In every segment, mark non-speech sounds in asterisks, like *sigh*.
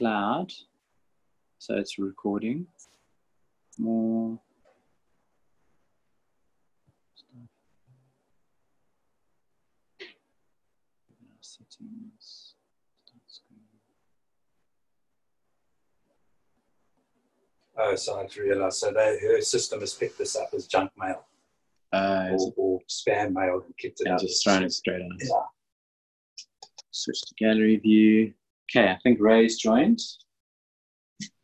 cloud. So it's recording. More. Settings. Oh, so I just realised. So they, her system has picked this up as junk mail Uh, or, or spam mail and kicked it and out. just thrown it straight on. Yeah. Switch to gallery view. Okay, I think Ray's joined.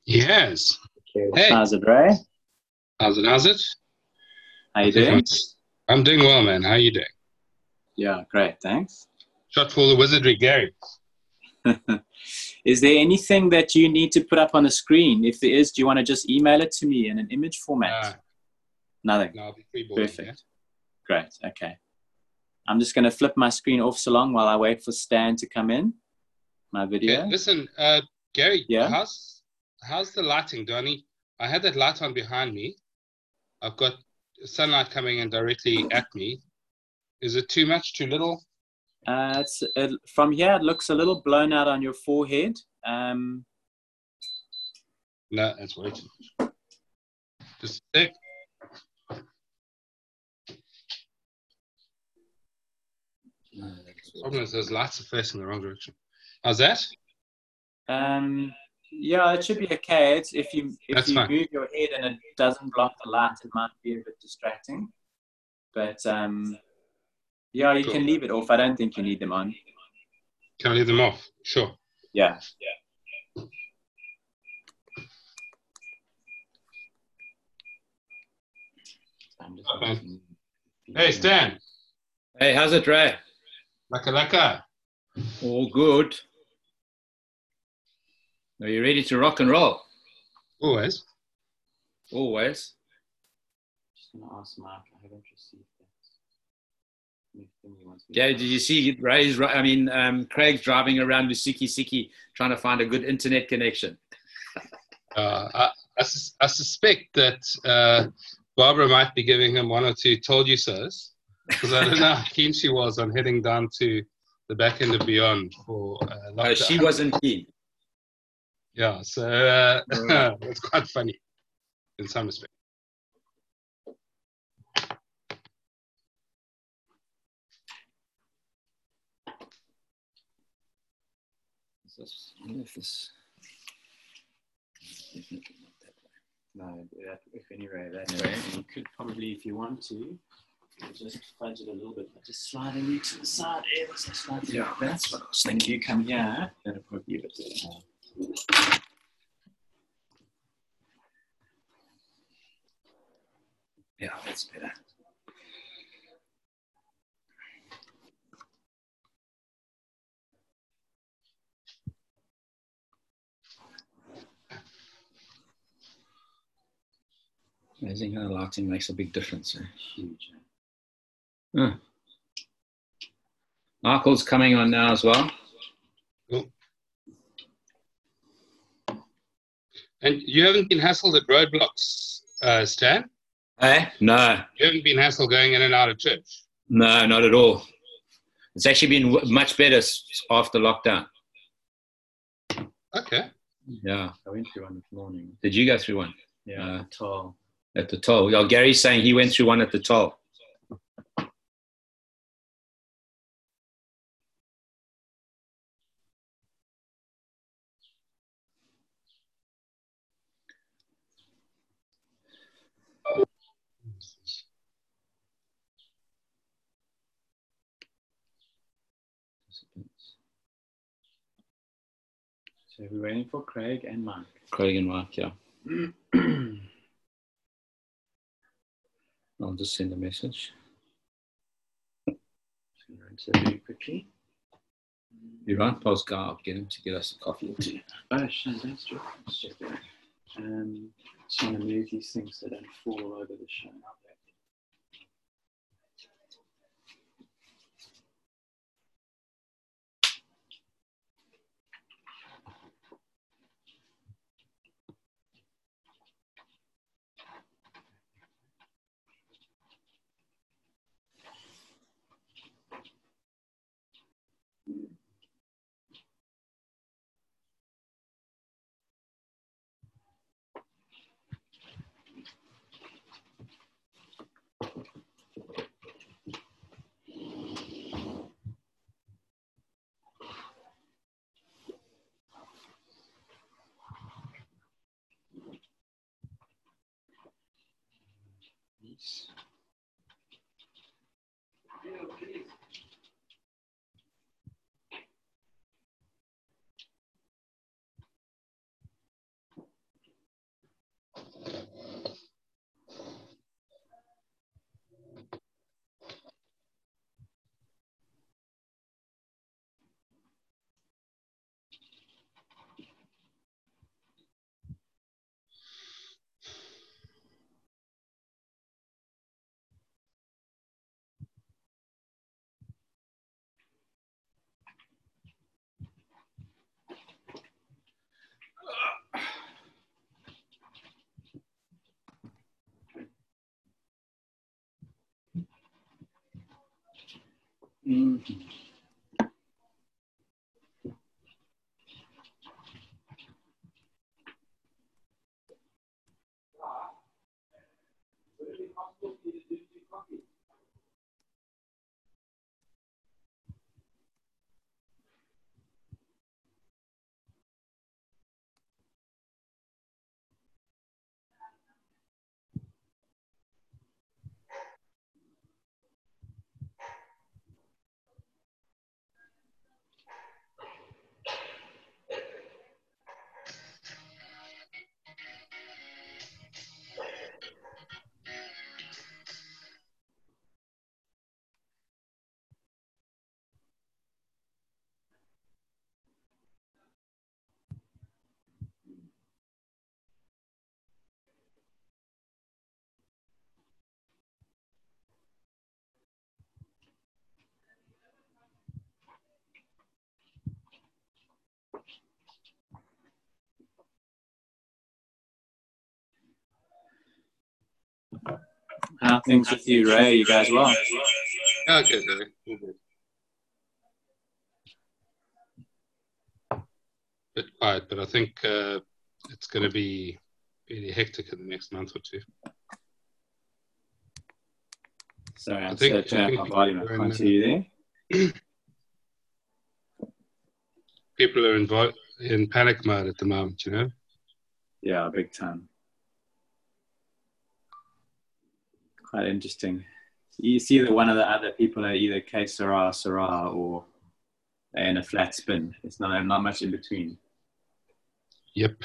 Yes. Okay. Hey. How's it, Ray? How's it? How's it? How you doing? I'm doing well, man. How you doing? Yeah, great, thanks. Shot for the wizardry, Gary. *laughs* is there anything that you need to put up on the screen? If there is, do you want to just email it to me in an image format? Uh, Nothing. no, I'll be freeboarding. Perfect. Great. Okay. I'm just going to flip my screen off so long while I wait for Stan to come in. My video. Okay, listen, uh, Gary. Yeah? How's how's the lighting, Donny? I had that light on behind me. I've got sunlight coming in directly at me. Is it too much? Too little? Uh, it's it, from here. It looks a little blown out on your forehead. Um, No, that's way too much. Just a sec. The problem is those lights are facing the wrong direction. How's that? um, yeah, it should be okay. It's if you if That's you fine. move your head and it doesn't block the light, it might be a bit distracting. But um, yeah, you Cool. can leave it off. I don't think you need them on. Can I leave them off? Sure. Yeah, yeah. I'm just Okay. making- Hey, Stan. Hey, how's it, Ray? Laka laka. All good. Are you ready to rock and roll? Always. Always. Just gonna ask Mark. I haven't received that. Anything he wants me to Yeah, did you see Ray's? I mean, um, Craig's driving around with Siki Siki trying to find a good internet connection. Uh, I, I, sus- I suspect that uh, Barbara might be giving him one or two told you so's because I don't know how keen she was on heading down to the back end of Beyond for uh, Uh, she wasn't keen. Yeah, so uh, it's *laughs* quite funny in some respect. This- I wonder if this- definitely not that way. No, that, if anyway, that way. You could probably, if you want to, just fudge it a little bit. by Just sliding you to the side. Ever so slightly. Yeah, that's what I was thinking. You come here, that'll probably be a bit better. Yeah, that's better. Amazing how lighting makes a big difference. eh? Huge. Huh. Michael's coming on now as well. And you haven't been hassled at roadblocks, uh, Stan? Hey? No, You haven't been hassled going in and out of church? no, not at all. It's actually been much better after lockdown. Okay. Yeah. I went through one this morning. Did you go through one Yeah, Uh, toll. at the toll? Yeah, Gary's saying he went through one at the toll. So we're waiting for Craig and Mike. Craig and Mike, yeah. *clears throat* I'll just send a message. So very quickly. You right? Paul's guy, I'll get him to get us a coffee or two. Oh, shit, that's true. Let's check that. Um, just want to move these things so they don't fall over the show. Peace. Mhm. How things with you, Ray? You guys well? Okay. All good. Bit quiet, but I think uh, it's going to be really hectic in the next month or two. Sorry, I I'm think- still turning I up think my volume. I can't hear you there. People are in, vo- in panic mode at the moment, you know? Yeah, big time. Quite interesting. You see that one of the other people are either K Sarah Sarah or they're in a flat spin. It's not not much in between. Yep.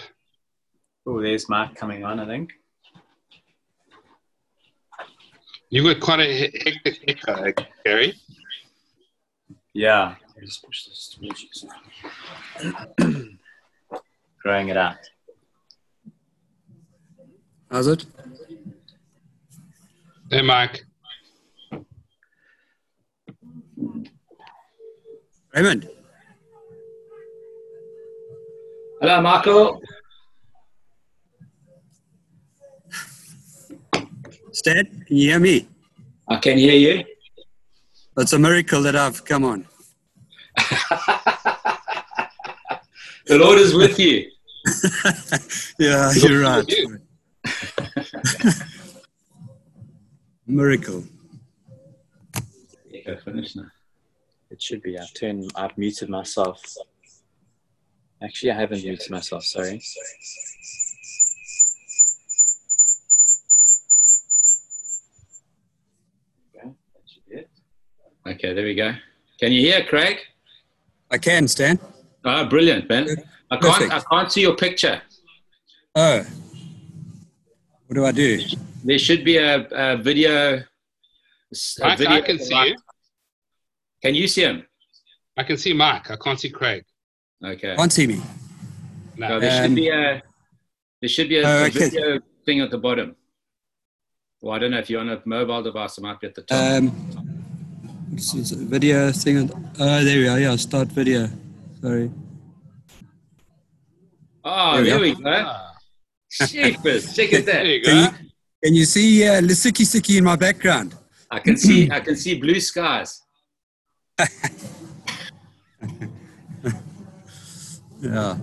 Oh, there's Mark coming on, I think. You've got quite a he- hectic echo, Gary. Yeah, Just push this towards *clears throat* you. growing it out. How's it? Hey, Mike. Raymond? Hello, Michael. Stan, can you hear me? I can hear you. It's a miracle that I've come on. *laughs* the Lord is with you. *laughs* yeah, you're right. *laughs* you. miracle. Go finish now. It should be. I've turned. I've muted myself. Actually, I haven't muted myself. Sorry. Okay, that should be it. Okay, there we go. Can you hear, Craig? I can, Stan. Ah, brilliant, man. I can't. Perfect. I can't see your picture. Oh. What do I do? There should be a, a video. a Mike, video I can see you. Can you see him? I can see Mike. I can't see Craig. Okay. Can't see me. No, No. there Um, should be a. There should be a, Oh, a okay. video thing at the bottom. Well, I don't know if you're on a mobile device. It might be at the top. Um, what's this video thing? Oh, there we are. Yeah, start video. Sorry. oh, there we there go. we go. Ah, Jeepers, check it *laughs* there there. you go. You, can you see uh, Lisiki Siki in my background? I can see. I can see blue skies. *laughs* Yeah.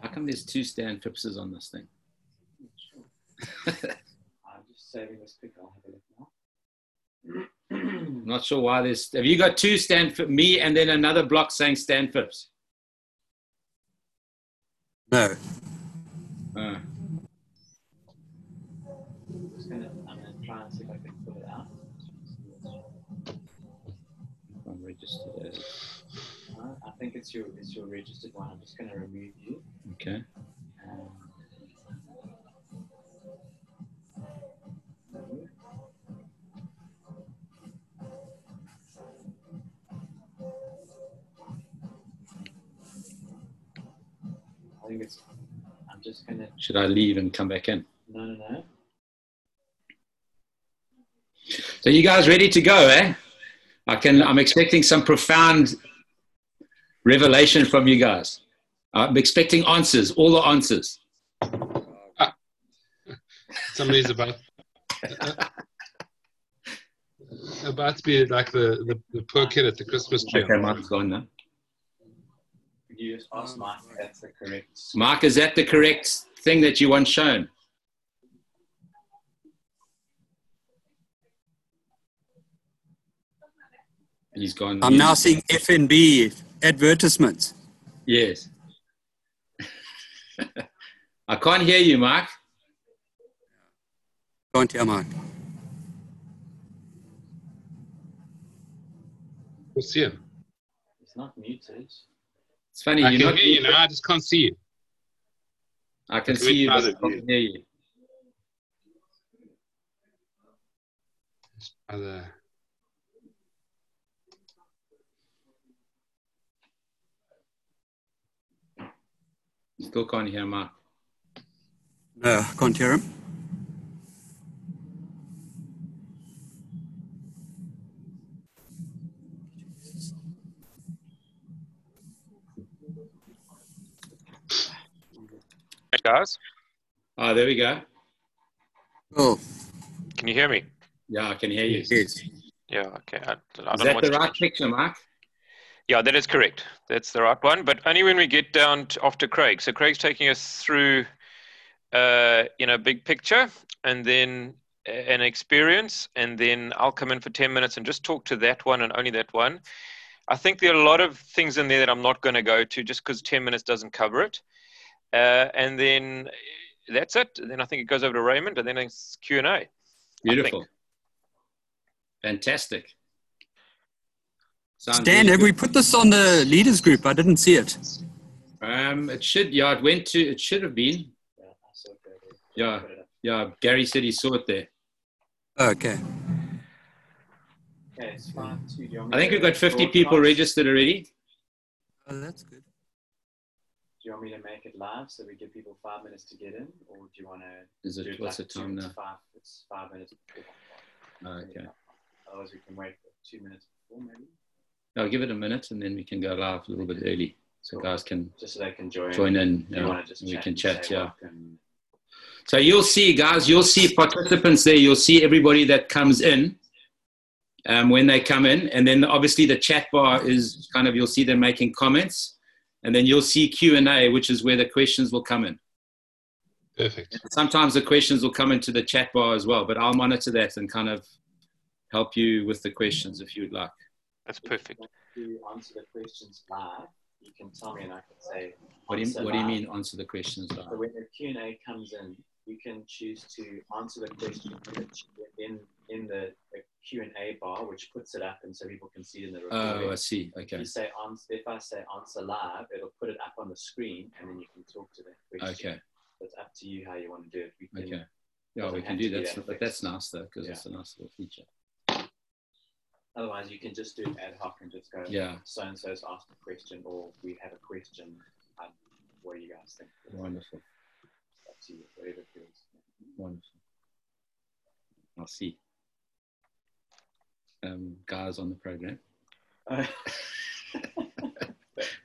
How come there's two Stan Phippses on this thing? *laughs* I'm just saving this pic. I'll have a look now. I'm not sure why there's. Have you got two Stan Phipps? Me and then another block saying Stan Phipps. No. Uh, just gonna, I'm gonna try and see if I can pull it out. I'm registered as. Uh, I think it's your, it's your registered one. I'm just gonna remove you. Okay. Um, I think it's. I'm just gonna. Should I leave and come back in? No, no, no. So you guys ready to go, eh? I can. I'm expecting some profound revelation from you guys. I'm expecting answers, all the answers. *laughs* Somebody's about uh, about to be like the, the, the poor kid at the Christmas tree. Okay, Mark's gone now. You just ask Mike if that's the correct? Mark, is that the correct thing that you want shown? He's gone. I'm now seeing FNB advertisements. Yes. *laughs* I can't hear you, Mark. Can't hear Mark. We'll see him. It's not muted. It's funny. I you're can not, hear you now. I just can't see you. I can It's see you, but I can't hear you. Other. Still can't hear Mark. No, uh, can't hear him. Hey guys, Oh, there we go. Oh, can you hear me? Yeah, I can hear you. yes. Yeah, okay. I, I Is don't know that what's the right picture, Mark? Yeah, that is correct. That's the right one. But only when we get down to, Craig. So Craig's taking us through, uh, you know, big picture, and then an experience, and then I'll come in for ten minutes and just talk to that one and only that one. I think there are a lot of things in there that I'm not going to go to just because ten minutes doesn't cover it. Uh, and then that's it. Then I think it goes over to Raymond, and then it's Q and A. Beautiful. Fantastic. Sounds Stan, really have we put this on the leaders group? I didn't see it. Um, it should. Yeah, it went to. It should have been. Yeah, I saw it there. Yeah. Put it up. Yeah, Gary said he saw it there. Okay. Okay, it's fine. too. Do you want I think we've got 50 people broadcast? registered already. Oh, that's good. Do you want me to make it live so we give people five minutes to get in, or do you want to Is do it? it What's like two- time now? Five. It's five minutes before. Oh, okay. Otherwise, we can wait for two minutes before, maybe, I'll give it a minute and then we can go live a little bit early, so Cool. guys can just so they can join. join in. If you Yeah, want to we can chat. say Yeah. welcome. So you'll see, guys, you'll see participants there. You'll see everybody that comes in um, when they come in. And then obviously the chat bar is kind of, you'll see them making comments. And then you'll see Q&A, which is where the questions will come in. Perfect. Sometimes the questions will come into the chat bar as well, but I'll monitor that and kind of help you with the questions if you'd like. That's perfect. To answer the questions live, you can tell me and I can say. What do you, what do you mean answer the questions live? So when the Q and A comes in, you can choose to answer the question in in the, the Q and A bar, which puts it up, and so people can see it in the oh, recording. Oh, I see. If Okay. you say answer, if I say answer live, it'll put it up on the screen, and then you can talk to that question. Okay. So it's up to you how you want to do it. We can, Okay. Yeah, we can do that. that But that's nice though, because Yeah. it's a nice little feature. Otherwise, you can just do it ad hoc and just go. Yeah. So and so's asked a question, or we have a question. Um, what do you guys think? Wonderful. It's up to you, whatever feels. Wonderful. I'll see. Um, guys on the program. *laughs*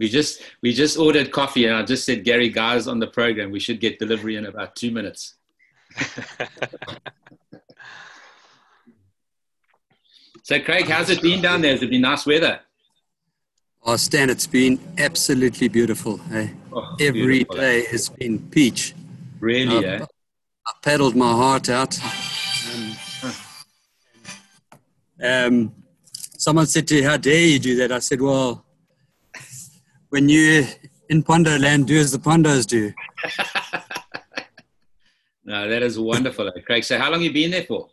We just we just ordered coffee and I just said Gary guys on the program. We should get delivery in about two minutes. *laughs* So Craig, how's it been down there? Has it been nice weather? Oh, Stan, it's been absolutely beautiful. Hey? Oh, Every beautiful. day has been peach. Really, Uh, eh? I paddled my heart out. Um, um, someone said to me, How dare you do that? I said, Well, when you're in Pondoland, do as the Pondos do. *laughs* No, that is wonderful, eh, Craig. So, how long you been there for?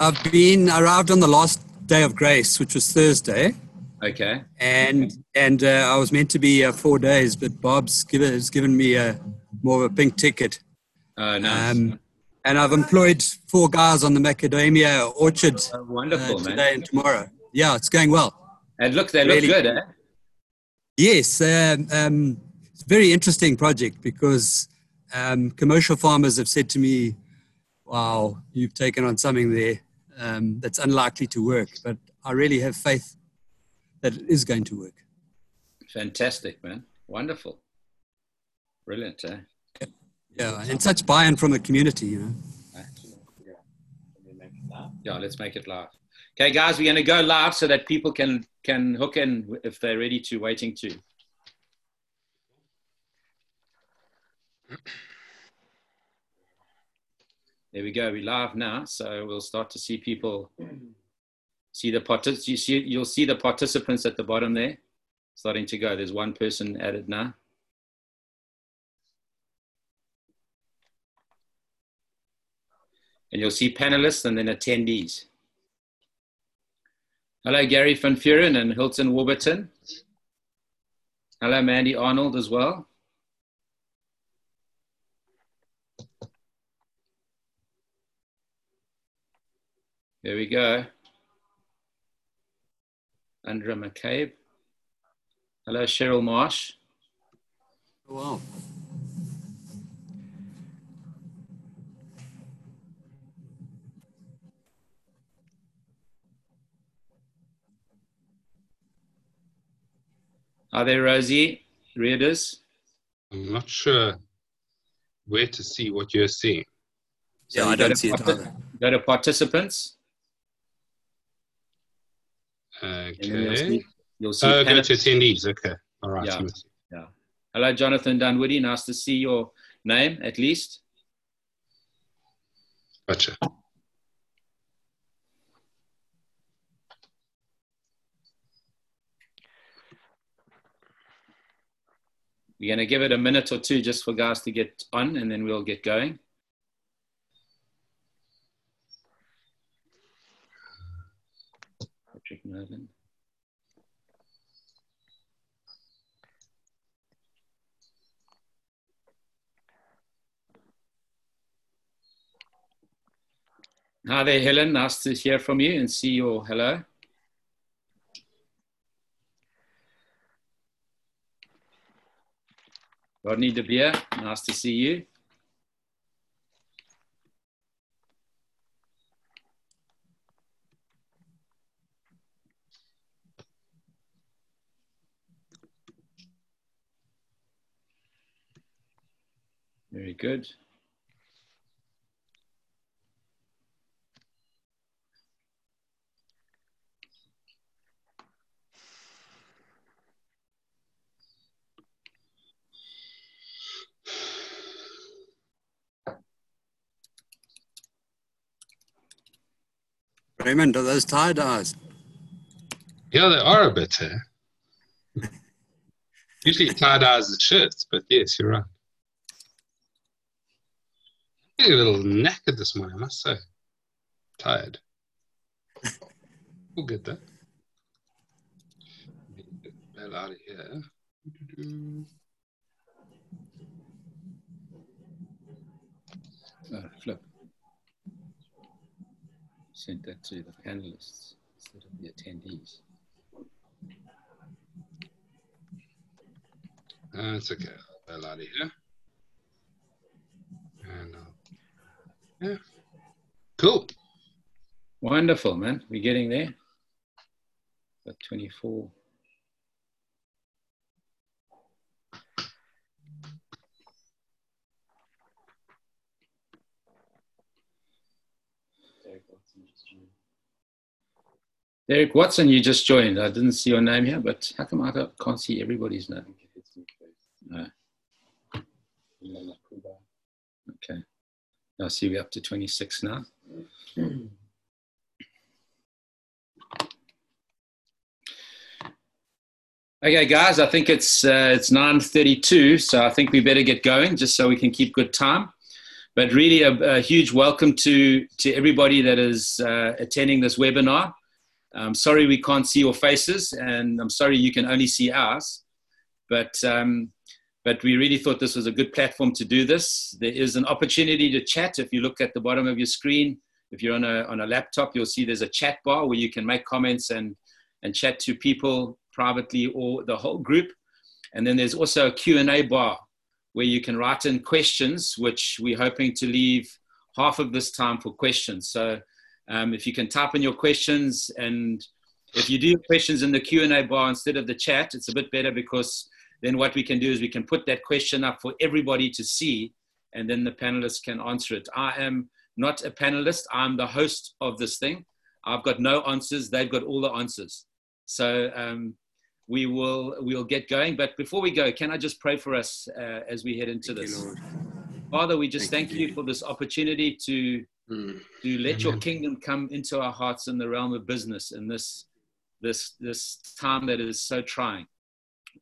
I've been arrived on the last day of grace, which was Thursday, Okay. and and uh, I was meant to be uh, four days, but Bob's given has given me a more of a pink ticket. Oh, nice. Um, and I've employed four guys on the macadamia orchard Oh, uh, wonderful, man. today and tomorrow. Yeah, it's going well. And look, they look Really- good, eh? Yes, um, um, it's a very interesting project because um, commercial farmers have said to me, "Wow, you've taken on something there um, that's unlikely to work." But I really have faith that it is going to work. Fantastic, man. Wonderful. Brilliant, eh? Yeah, and such buy-in from the community, you know. Yeah, let's make it live. Okay, guys, we're going to go live so that people can can hook in if they're ready to, waiting to. There we go. We're live now, so we'll start to see people. See the partic- you see, You'll see the participants at the bottom there, starting to go. There's one person added now. And you'll see panelists and then attendees. Hello, Gary Van Furen and Hilton Warburton. Hello, Mandy Arnold as well. There we go. Andrea McCabe. Hello, Cheryl Marsh. Wow. Are there Rosie readers? I'm not sure where to see what you're seeing. Yeah, So I you go don't to see it either. Go to participants. Then you'll Okay. see, you'll see Oh, go to attendees. Okay. All right. Yeah. You. Hello, Jonathan Dunwoody. Nice to see your name at least. Gotcha. We're going to give it a minute or two just for guys to get on and then we'll get going. Hi there, Helen. Nice to hear from you and see your hello. Rodney De Beer, nice to see you. Very good. Raymond, are those tie dyes? Yeah, they are a bit. Eh? *laughs* Usually tie dyes the shirts, but yes, you're right. A little knackered this morning, I must say. Tired. We'll get there. Get bell out of here. Uh, flip. Sent that to the panelists instead of the attendees. That's okay. Bell out of here. And uh, yeah, cool. Wonderful, man. We're getting there. Got 24. Derek Watson, you just joined. I didn't see your name here, but how come I can't see everybody's name? No. I see we're up to 26 now. *clears throat* Okay, guys, I think it's uh, it's 9:32, so I think we better get going, just so we can keep good time. but really, a, a, huge welcome to to everybody that is uh, attending this webinar. I'm sorry we can't see your faces, and I'm sorry you can only see ours. But um, but we really thought this was a good platform to do this. There is an opportunity to chat. If you look at the bottom of your screen, if you're on a on a laptop, you'll see there's a chat bar where you can make comments and and chat to people privately or the whole group. And then there's also a Q&A bar where you can write in questions, which we're hoping to leave half of this time for questions. So um, if you can type in your questions and if you do questions in the Q&A bar instead of the chat, it's a bit better because then what we can do is we can put that question up for everybody to see and then the panelists can answer it. I am not a panelist. I'm the host of this thing. I've got no answers. They've got all the answers. So um, we will we'll get going. But before we go, can I just pray for us uh, as we head into thank this? You, Father, we just thank, thank you, you, for this opportunity to mm. to let Amen. your kingdom come into our hearts in the realm of business in this this this time that is so trying.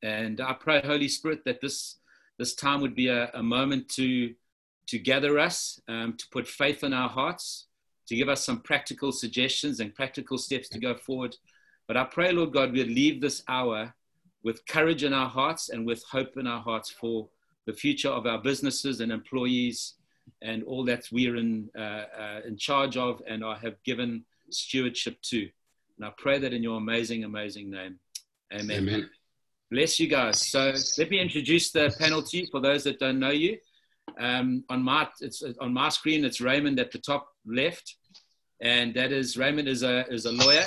And I pray, Holy Spirit, that this this time would be a, a moment to to gather us, um, to put faith in our hearts, to give us some practical suggestions and practical steps to go forward but I pray, Lord God, we'll leave this hour with courage in our hearts and with hope in our hearts for the future of our businesses and employees and all that we're in, uh, uh, in charge of and I have given stewardship to. And I pray that in your amazing, amazing name. Amen. Amen. Bless you guys. So let me introduce the panel to you for those that don't know you. Um, on my it's on my screen, it's Raymond at the top left, and that is Raymond is a is a lawyer.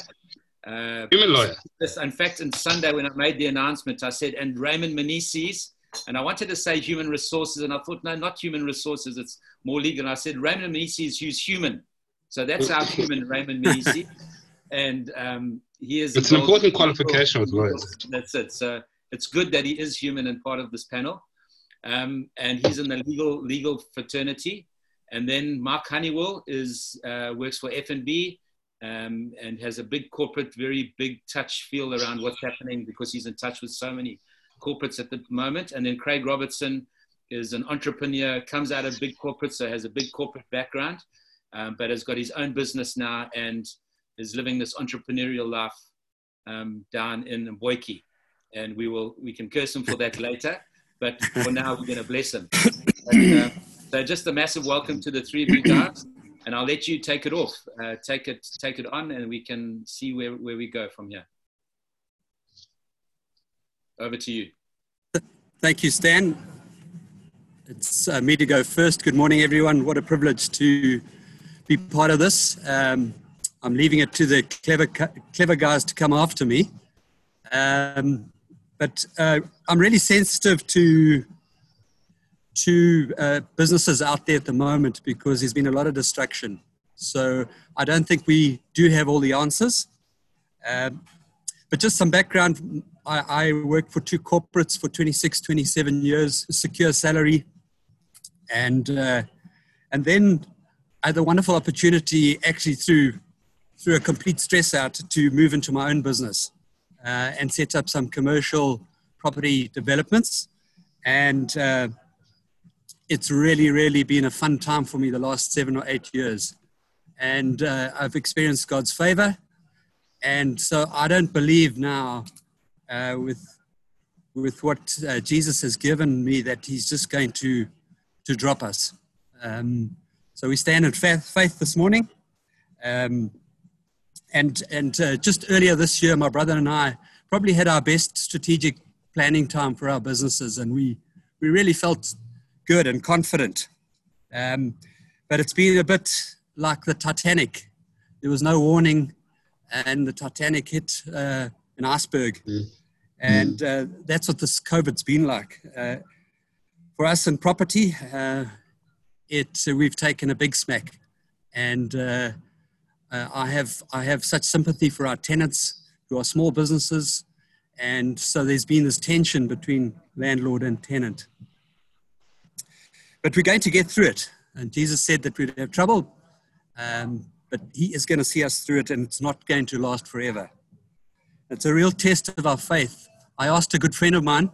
Uh, Human lawyer. In fact, on Sunday when I made the announcement, I said, and Raymond Meneses, and I wanted to say human resources, and I thought, no, not human resources, it's more legal. And I said, Raymond Meneses, who's human. So that's our *laughs* human, Raymond Meneses. And um, he is. It's an important qualification with lawyers. That's it. So it's good that he is human and part of this panel. Um, and he's in the legal legal fraternity. And then Mark Honeywell is uh, works for FNB um, and has a big corporate, very big touch feel around what's happening because he's in touch with so many corporates at the moment. And then Craig Robertson is an entrepreneur, comes out of big corporate, so has a big corporate background, um, but has got his own business now and is living this entrepreneurial life um, down in Boyki. And we will we can curse him for that *laughs* later, but for now we're going to bless him. *laughs* uh, so just a massive welcome to the three of you guys and I'll let you take it off, uh, take it, take it on, and we can see where, where we go from here. Over to you. Thank you, Stan. It's uh, me to go first. Good morning, everyone. What a privilege to be part of this. Um, I'm leaving it to the clever, clever guys to come after me. Um, but uh, I'm really sensitive to to uh, businesses out there at the moment because there's been a lot of distraction. So I don't think we do have all the answers. Um, but just some background I, I worked for two corporates for 26, 27 years, secure salary. And, uh, and then I had the wonderful opportunity, actually, through, through a complete stress out, to move into my own business uh, and set up some commercial property developments. And uh, it's really, really been a fun time for me the last seven or eight years. And uh, I've experienced God's favor. And so I don't believe now uh, with, with what uh, Jesus has given me that he's just going to, to drop us. Um, so we stand in faith, faith this morning. Um, and and uh, just earlier this year, my brother and I probably had our best strategic planning time for our businesses. And we, we really felt good and confident. Um, but it's been a bit like the Titanic. There was no warning, and the Titanic hit uh, an iceberg. Mm. And uh, that's what this COVID's been like. Uh, for us in property, uh, it, uh, we've taken a big smack. And uh, I, have, I have such sympathy for our tenants who are small businesses. And so there's been this tension between landlord and tenant. But we're going to get through it. And Jesus said that we'd have trouble, um, but He is going to see us through it, and it's not going to last forever. It's a real test of our faith. I asked a good friend of mine,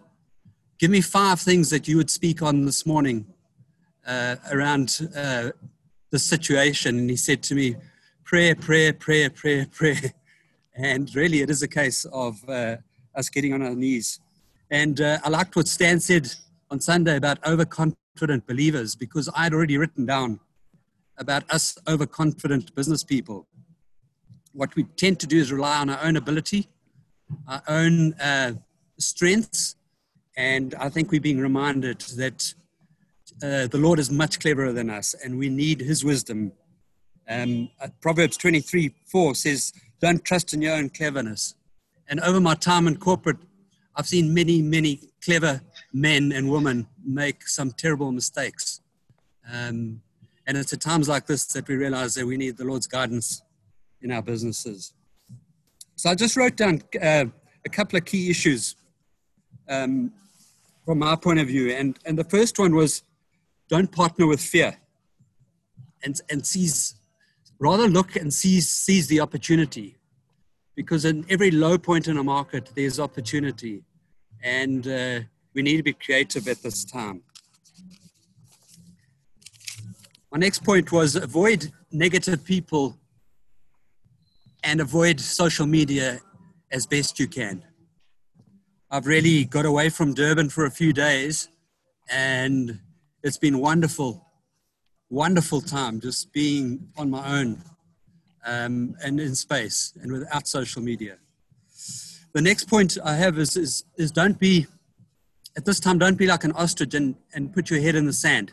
Give me five things that you would speak on this morning uh, around uh, the situation, and he said to me, "Prayer, prayer, prayer, prayer, prayer." And really, it is a case of uh, us getting on our knees. And uh, I liked what Stan said on Sunday about overconfident believers because I'd already written down about us overconfident business people. What we tend to do is rely on our own ability, our own uh, strengths, and I think we're being reminded that uh, the Lord is much cleverer than us, and we need His wisdom. Um, uh, Proverbs 23 4 says, Don't trust in your own cleverness. And over my time in corporate, I've seen many, many clever men and women make some terrible mistakes. Um, and it's at times like this that we realize that we need the Lord's guidance in our businesses. So I just wrote down uh, a couple of key issues um, from my point of view. And, and the first one was don't partner with fear and, and seize, rather look and seize, seize the opportunity. Because in every low point in a market, there's opportunity. And uh, we need to be creative at this time. My next point was avoid negative people and avoid social media as best you can. I've really got away from Durban for a few days and it's been wonderful, wonderful time just being on my own um, and in space and without social media. The next point I have is, is, is don't be, at this time, don't be like an ostrich and, and put your head in the sand.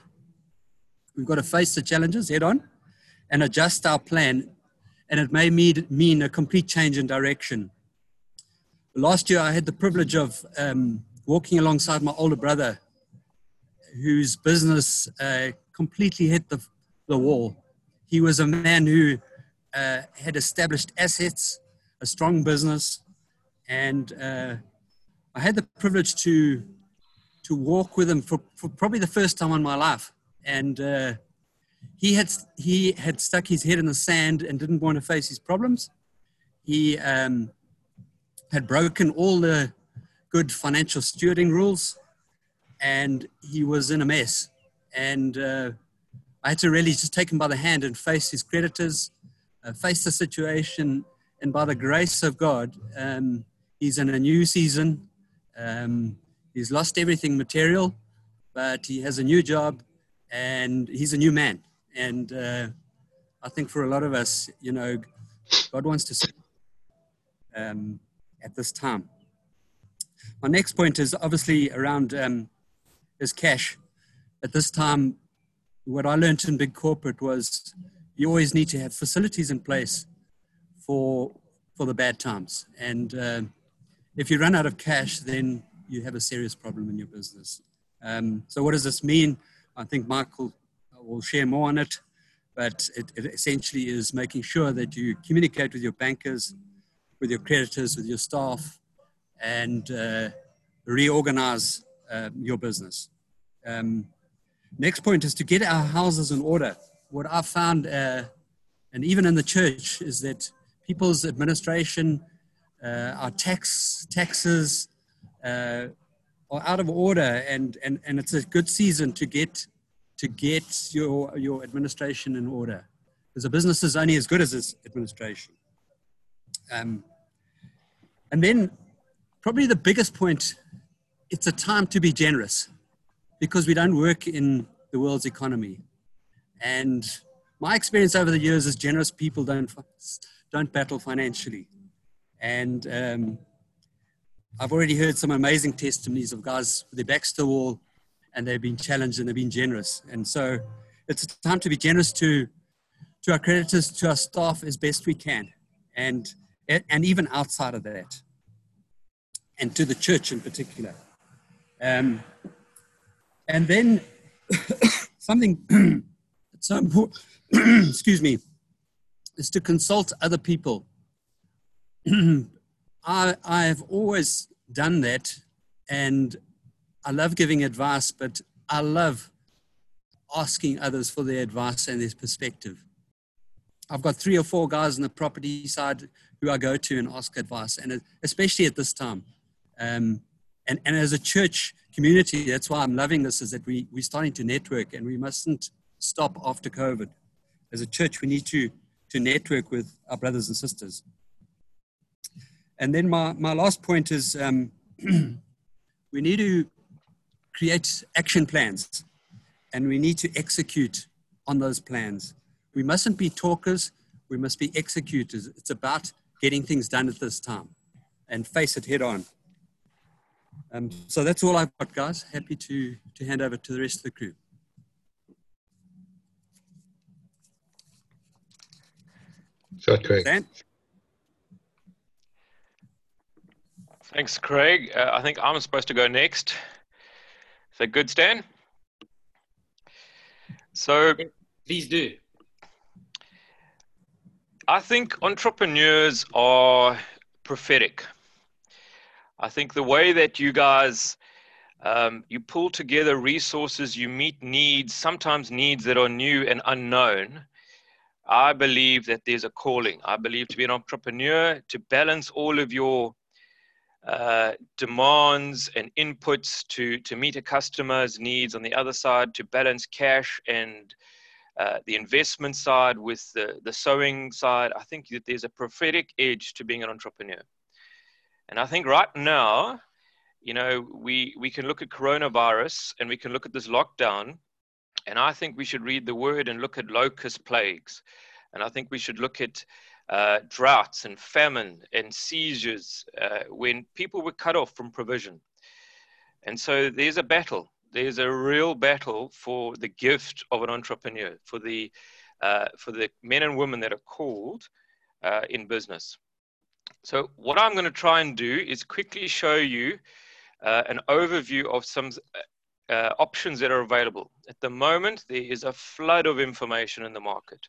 We've got to face the challenges head on and adjust our plan, and it may mean, a complete change in direction. Last year, I had the privilege of um, walking alongside my older brother, whose business uh, completely hit the, the wall. He was a man who uh, had established assets, a strong business, and uh, I had the privilege to to walk with him for, for probably the first time in my life and uh, he had he had stuck his head in the sand and didn't want to face his problems. He um, had broken all the good financial stewarding rules, and he was in a mess. And uh, I had to really just take him by the hand and face his creditors, uh, face the situation, and by the grace of God, um, he's in a new season. Um, he's lost everything material, but he has a new job and he's a new man. And uh, I think for a lot of us, you know, God wants to see um, at this time. My next point is obviously around um, cash. At this time, what I learned in big corporate was you always need to have facilities in place for for the bad times. And uh, if you run out of cash, then you have a serious problem in your business. Um, so what does this mean? I think Michael will share more on it, but it, it, essentially is making sure that you communicate with your bankers, with your creditors, with your staff, and uh, reorganize uh, your business. Um, next point is to get our houses in order. What I've found, uh, and even in the church, is that people's administration, uh, our tax taxes, uh, are out of order and, and, and it's a good season to get to get your your administration in order. Because a business is only as good as its administration. Um, and then probably the biggest point it's a time to be generous because we don't work in the world's economy and my experience over the years is generous people don't don't battle financially and um, I've already heard some amazing testimonies of guys with their backs to the wall and they've been challenged and they've been generous. And so it's time to be generous to, to our creditors, to our staff as best we can, and, and even outside of that, and to the church in particular. Um, and then *coughs* something *coughs* that's so important, *coughs* excuse me, is to consult other people I, I've always done that and I love giving advice, but I love asking others for their advice and their perspective. I've got three or four guys on the property side who I go to and ask advice, and especially at this time. Um, and, and as a church, community. That's why I'm loving this. Is that we we're starting to network, and we mustn't stop after COVID. As a church, we need to to network with our brothers and sisters. And then my my last point is um, *clears throat* we need to create action plans, and we need to execute on those plans. We mustn't be talkers. We must be executors. It's about getting things done at this time and face it head on. Um, so that's all I've got, guys. Happy to, to hand over to the rest of the crew. Sure, Craig. Dan? Thanks, Craig. Uh, I think I'm supposed to go next. Is that good, Stan? So Please do. I think entrepreneurs are prophetic. I think the way that you guys um, you pull together resources, you meet needs, sometimes needs that are new and unknown. I believe that there's a calling. I believe to be an entrepreneur, to balance all of your uh, demands and inputs to, to meet a customer's needs on the other side, to balance cash and uh, the investment side with the, the sowing side. I think that there's a prophetic edge to being an entrepreneur. And I think right now, you know, we, we can look at coronavirus and we can look at this lockdown. And I think we should read the word and look at locust plagues. And I think we should look at uh, droughts and famine and seizures uh, when people were cut off from provision. And so there's a battle. There's a real battle for the gift of an entrepreneur, for the, uh, for the men and women that are called uh, in business. So what I'm going to try and do is quickly show you uh, an overview of some uh, options that are available. At the moment, there is a flood of information in the market.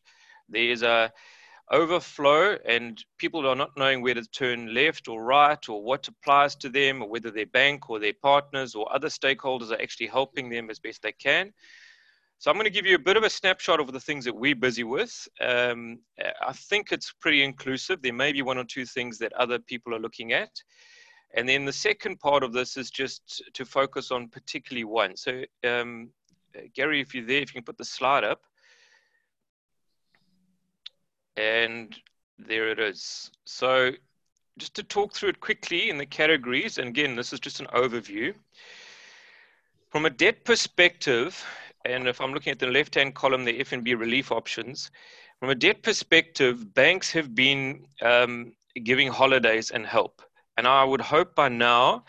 There is a overflow and people are not knowing where to turn left or right or what applies to them or whether their bank or their partners or other stakeholders are actually helping them as best they can. So I'm going to give you a bit of a snapshot of the things that we're busy with. Um, I think it's pretty inclusive. There may be one or two things that other people are looking at. And then the second part of this is just to focus on particularly one. So um, Gary, if you're there, if you can put the slide up. And there it is. So just to talk through it quickly in the categories, and again, this is just an overview. From a debt perspective, and if I'm looking at the left-hand column, the FNB relief options, from a debt perspective, banks have been um, giving holidays and help. And I would hope by now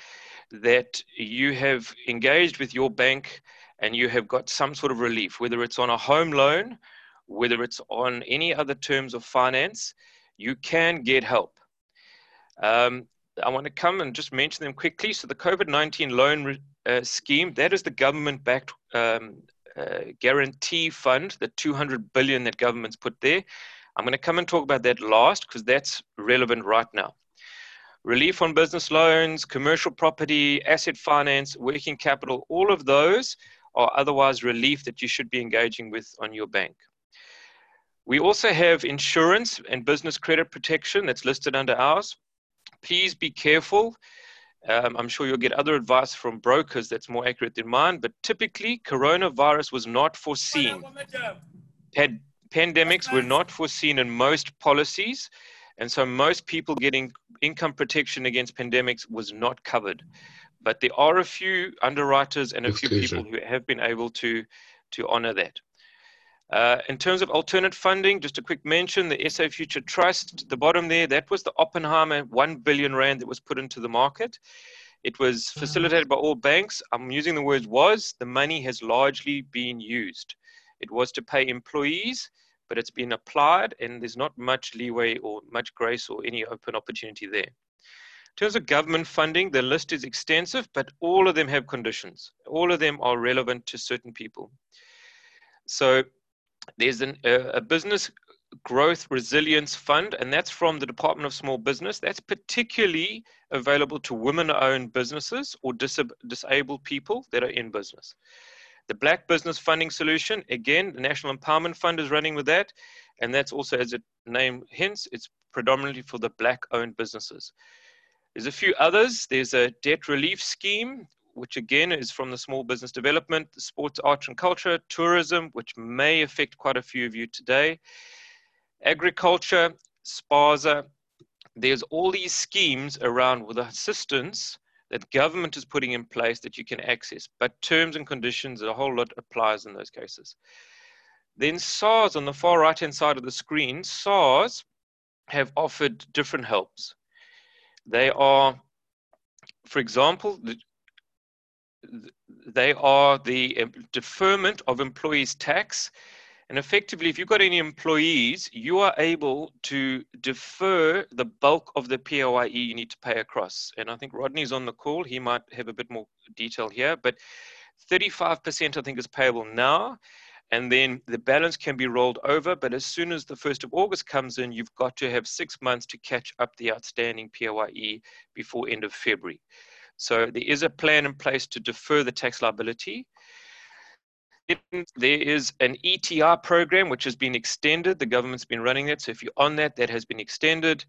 that you have engaged with your bank and you have got some sort of relief, whether it's on a home loan, whether it's on any other terms of finance, you can get help. Um, I want to come and just mention them quickly. So the COVID-19 loan uh, scheme, that is the government-backed um, uh, guarantee fund, the 200 billion that government's put there. I'm going to come and talk about that last because that's relevant right now. Relief on business loans, commercial property, asset finance, working capital, all of those are otherwise relief that you should be engaging with on your bank. We also have insurance and business credit protection that's listed under ours. Please be careful um, I'm sure you'll get other advice from brokers that's more accurate than mine, but typically, coronavirus was not foreseen. Had pandemics were not foreseen in most policies, and so most people getting income protection against pandemics was not covered. But there are a few underwriters and a few people who have been able to to honor that. Uh, in terms of alternate funding, just a quick mention, the SA Future Trust, the bottom there, that was the Oppenheimer 1 billion rand that was put into the market. It was facilitated by all banks. I'm using the words was, the money has largely been used. It was to pay employees, but it's been applied and there's not much leeway or much grace or any open opportunity there. In terms of government funding, the list is extensive, but all of them have conditions. All of them are relevant to certain people. So there's an, uh, a business growth resilience fund, and that's from the Department of Small Business. That's particularly available to women owned businesses or disab- disabled people that are in business. The Black Business Funding Solution, again, the National Empowerment Fund is running with that, and that's also, as it name hints, it's predominantly for the black owned businesses. There's a few others. There's a debt relief scheme which again is from the small business development, sports, arts and culture, tourism, which may affect quite a few of you today, agriculture, SPASA. There's all these schemes around with assistance that government is putting in place that you can access, but terms and conditions, a whole lot applies in those cases. Then SARS on the far right hand side of the screen, SARS have offered different helps. They are, for example, they are the deferment of employees' tax. And effectively, if you've got any employees, you are able to defer the bulk of the PAYE you need to pay across. And I think Rodney's on the call. He might have a bit more detail here, but 35% I think is payable now and then the balance can be rolled over. But as soon as the 1st of August comes in, you've got to have six months to catch up the outstanding PAYE before end of February. So there is a plan in place to defer the tax liability. There is an ETR program which has been extended. The government's been running that. So if you're on that, that has been extended.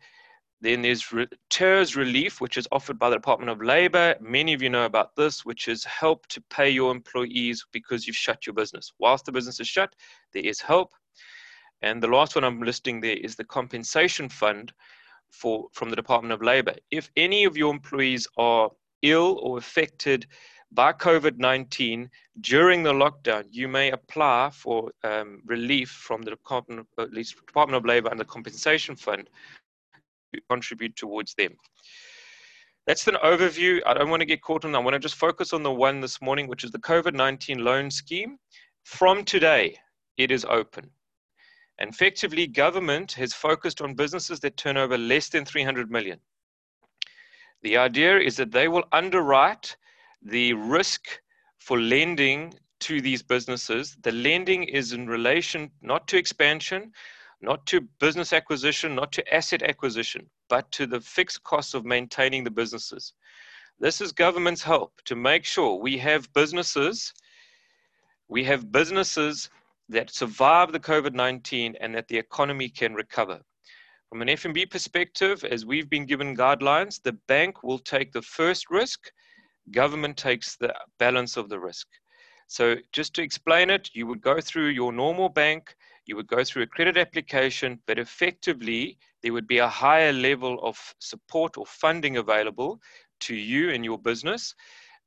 Then there's re- TERS relief, which is offered by the Department of Labor. Many of you know about this, which is help to pay your employees because you've shut your business. Whilst the business is shut, there is help. And the last one I'm listing there is the compensation fund for from the Department of Labor. If any of your employees are ill or affected by COVID 19 during the lockdown, you may apply for um, relief from the Department of, Department of Labor and the Compensation Fund to contribute towards them. That's an overview. I don't want to get caught on. I want to just focus on the one this morning, which is the COVID 19 loan scheme. From today, it is open. And effectively, government has focused on businesses that turn over less than 300 million. The idea is that they will underwrite the risk for lending to these businesses. The lending is in relation not to expansion, not to business acquisition, not to asset acquisition, but to the fixed costs of maintaining the businesses. This is government's help to make sure we have businesses, we have businesses that survive the COVID 19 and that the economy can recover. From an FNB perspective, as we've been given guidelines, the bank will take the first risk, government takes the balance of the risk. So, just to explain it, you would go through your normal bank, you would go through a credit application, but effectively there would be a higher level of support or funding available to you and your business.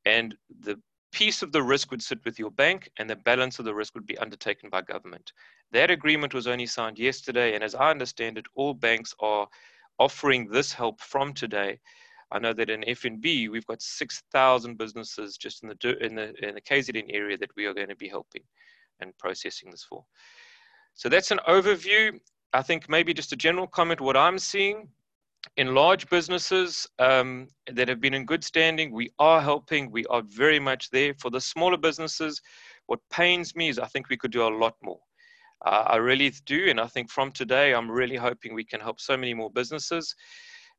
And the piece of the risk would sit with your bank and the balance of the risk would be undertaken by government. That agreement was only signed yesterday. And as I understand it, all banks are offering this help from today. I know that in FNB, we've got 6,000 businesses just in the, in, the, in the KZN area that we are going to be helping and processing this for. So that's an overview. I think maybe just a general comment what I'm seeing in large businesses um, that have been in good standing, we are helping. We are very much there. For the smaller businesses, what pains me is I think we could do a lot more. Uh, I really do. And I think from today, I'm really hoping we can help so many more businesses.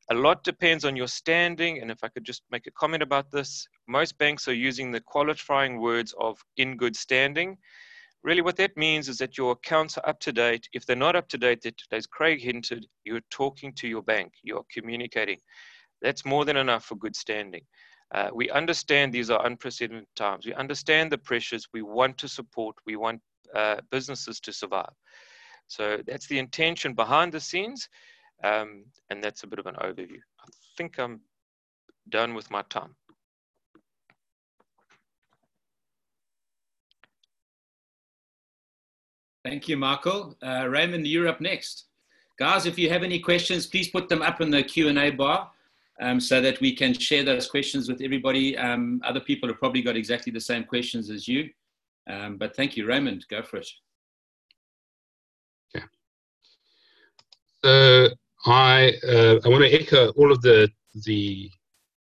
A lot depends on your standing. And if I could just make a comment about this, most banks are using the qualifying words of in good standing. Really, what that means is that your accounts are up to date. If they're not up to date, that, as Craig hinted, you're talking to your bank, you're communicating. That's more than enough for good standing. Uh, we understand these are unprecedented times. We understand the pressures. We want to support. We want uh, businesses to survive. So that's the intention behind the scenes. Um, and that's a bit of an overview. I think I'm done with my time. Thank you, Michael. Uh, Raymond, you're up next. Guys, if you have any questions, please put them up in the Q&A bar um, so that we can share those questions with everybody. Um, other people have probably got exactly the same questions as you. Um, but thank you, Raymond. Go for it. Okay. So I, uh, I want to echo all of the, the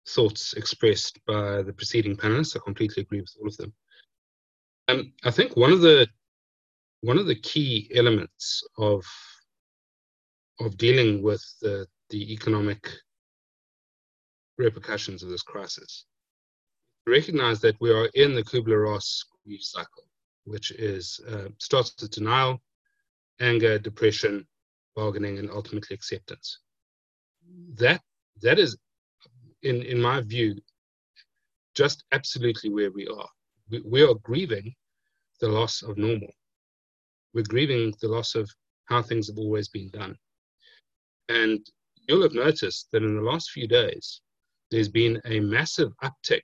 thoughts expressed by the preceding panelists. I completely agree with all of them. Um, I think one of the one of the key elements of of dealing with the, the economic repercussions of this crisis recognize that we are in the Kubler-Ross grief cycle, which is uh, starts with denial, anger, depression, bargaining, and ultimately acceptance. That that is, in in my view, just absolutely where we are. We, we are grieving the loss of normal. We're grieving the loss of how things have always been done. And you'll have noticed that in the last few days, there's been a massive uptick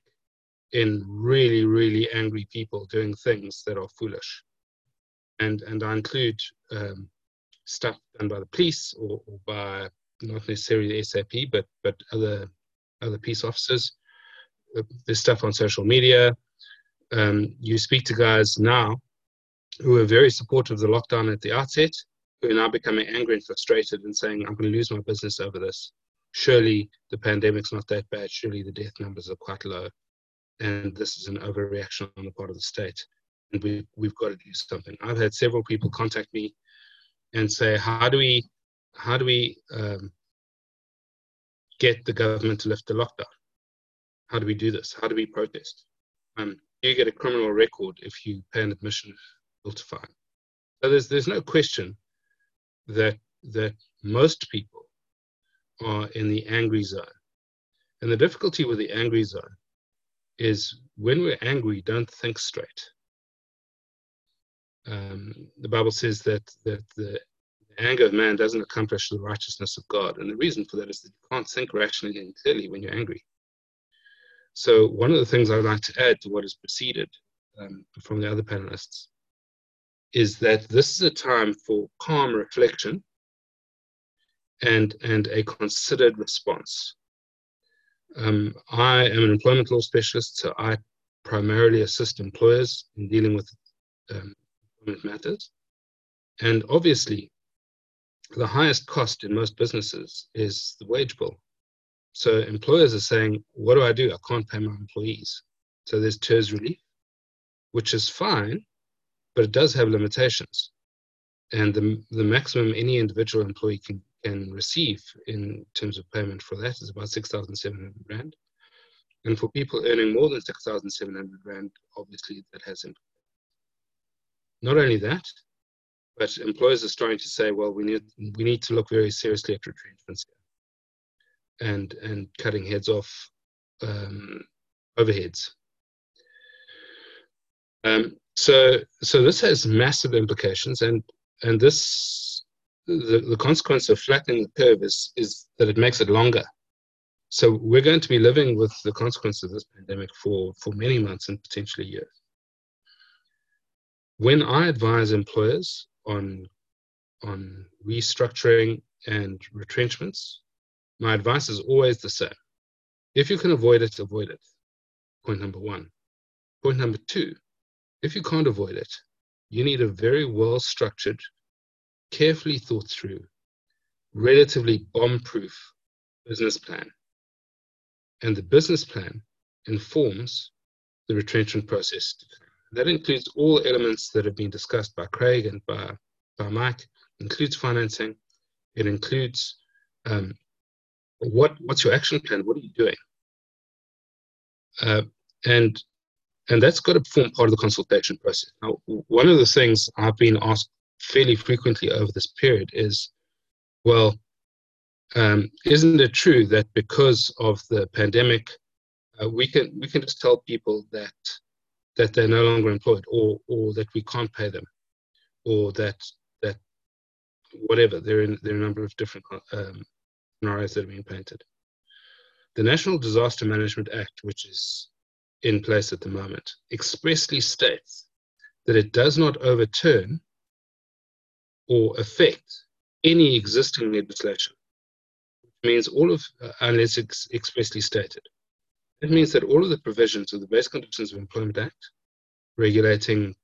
in really, really angry people doing things that are foolish. And, and I include um, stuff done by the police or, or by not necessarily the SAP, but, but other, other peace officers. Uh, there's stuff on social media. Um, you speak to guys now who were very supportive of the lockdown at the outset, who are now becoming angry and frustrated and saying, I'm going to lose my business over this. Surely the pandemic's not that bad. Surely the death numbers are quite low. And this is an overreaction on the part of the state. And we, we've got to do something. I've had several people contact me and say, how do we, how do we um, get the government to lift the lockdown? How do we do this? How do we protest? Um, you get a criminal record if you pay an admission to. So there's there's no question that that most people are in the angry zone. And the difficulty with the angry zone is when we're angry, don't think straight. Um, the Bible says that that the anger of man doesn't accomplish the righteousness of God, and the reason for that is that you can't think rationally and clearly when you're angry. So one of the things I'd like to add to what has preceded um, from the other panelists is that this is a time for calm reflection and, and a considered response. Um, I am an employment law specialist, so I primarily assist employers in dealing with um, employment matters. And obviously, the highest cost in most businesses is the wage bill. So employers are saying, what do I do? I can't pay my employees. So there's TERS relief, which is fine but it does have limitations. And the, the maximum any individual employee can, can receive in terms of payment for that is about 6,700 Rand. And for people earning more than 6,700 Rand, obviously that has impact. Not only that, but employers are starting to say, well, we need, we need to look very seriously at retrenchments and, and cutting heads off um, overheads. Um, so, so this has massive implications, and and this the, the consequence of flattening the curve is is that it makes it longer. So we're going to be living with the consequence of this pandemic for for many months and potentially years. When I advise employers on on restructuring and retrenchments, my advice is always the same. If you can avoid it, avoid it. Point number one. Point number two if you can't avoid it, you need a very well structured, carefully thought through, relatively bomb proof business plan. And the business plan informs the retrenchment process. That includes all elements that have been discussed by Craig and by, by Mike, it includes financing, it includes um, what, what's your action plan, what are you doing? Uh, and and that's got to form part of the consultation process. Now, one of the things I've been asked fairly frequently over this period is, well, um, isn't it true that because of the pandemic, uh, we can we can just tell people that that they're no longer employed, or or that we can't pay them, or that that whatever there are there are a number of different um, scenarios that are being painted. The National Disaster Management Act, which is in place at the moment expressly states that it does not overturn or affect any existing legislation. It means all of, uh, unless it's expressly stated. It means that all of the provisions of the Basic Conditions of Employment Act, regulating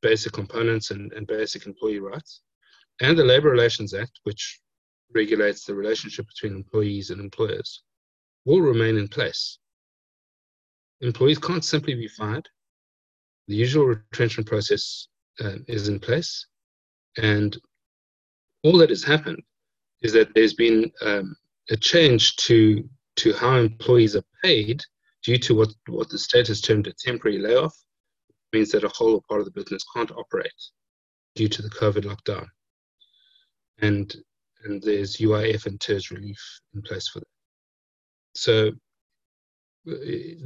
basic components and, and basic employee rights, and the Labour Relations Act, which regulates the relationship between employees and employers, will remain in place employees can't simply be fired. The usual retrenchment process uh, is in place. And all that has happened is that there's been um, a change to, to how employees are paid due to what, what the state has termed a temporary layoff. It means that a whole part of the business can't operate due to the COVID lockdown. And, and there's UIF and TERS relief in place for that. So Uh,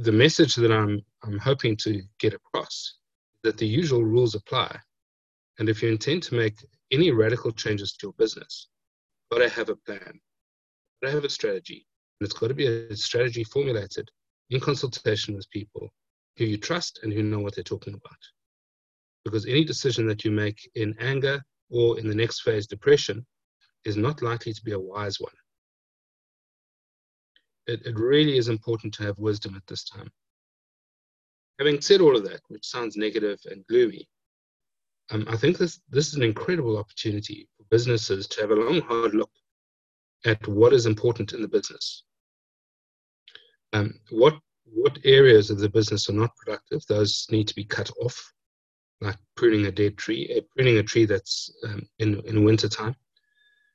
the message that I'm I'm hoping to get across that the usual rules apply, and if you intend to make any radical changes to your business, you've got to have a plan, you've got to have a strategy, and it's got to be a strategy formulated in consultation with people who you trust and who know what they're talking about. Because any decision that you make in anger or in the next phase, depression, is not likely to be a wise one it, it really is important to have wisdom at this time. Having said all of that, which sounds negative and gloomy, um, I think this, this is an incredible opportunity for businesses to have a long, hard look at what is important in the business. Um, what, what areas of the business are not productive, those need to be cut off, like pruning a dead tree, uh, pruning a tree that's um, in, in winter time.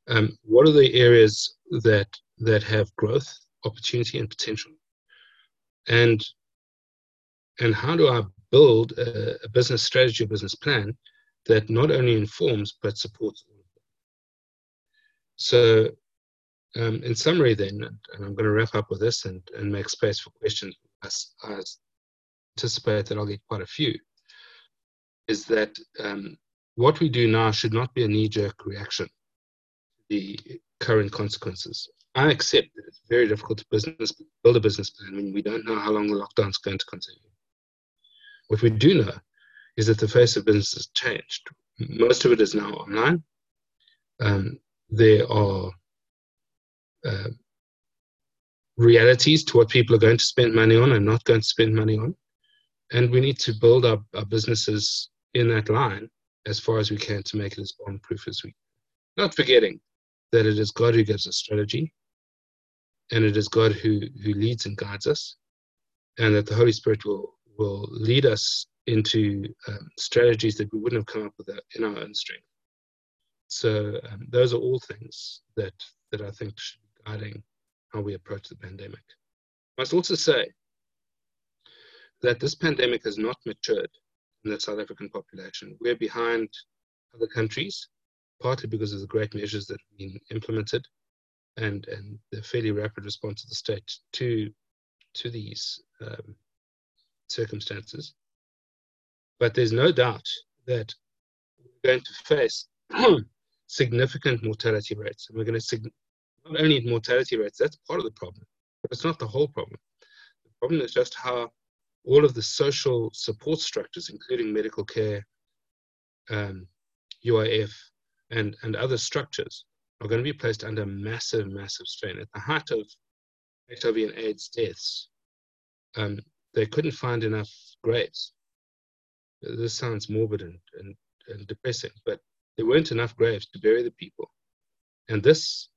Um, what are the areas that, that have growth opportunity and potential. And and how do i build a, a business strategy a business plan that not only informs but supports so um, in summary then and i'm going to wrap up with this and, and make space for questions as i anticipate that i'll get quite a few is that um, what we do now should not be a knee-jerk reaction to the current consequences I accept that it's very difficult to business build a business plan when we don't know how long the lockdown is going to continue. What we do know is that the face of business has changed. Most of it is now online. Um, there are uh, realities to what people are going to spend money on and not going to spend money on. And we need to build up our businesses in that line as far as we can to make it as bomb proof as we can. Not forgetting that it is God who gives us strategy and it is God who, who leads and guides us, and that the Holy Spirit will, will lead us into um, strategies that we wouldn't have come up with in our own strength. So um, those are all things that, that I think should be guiding how we approach the pandemic. I must also say that this pandemic has not matured in the South African population. We're behind other countries, partly because of the great measures that have been implemented, and and the fairly rapid response of the state to to these um, circumstances. But there's no doubt that we're going to face *clears throat* significant mortality rates, and we're going to not only mortality rates. That's part of the problem, but it's not the whole problem. The problem is just how all of the social support structures, including medical care, um, UIF, and, and other structures, are going to be placed under massive, massive strain. At the height of HIV and AIDS deaths, um, they couldn't find enough graves. This sounds morbid and, and, and depressing, but there weren't enough graves to bury the people. And this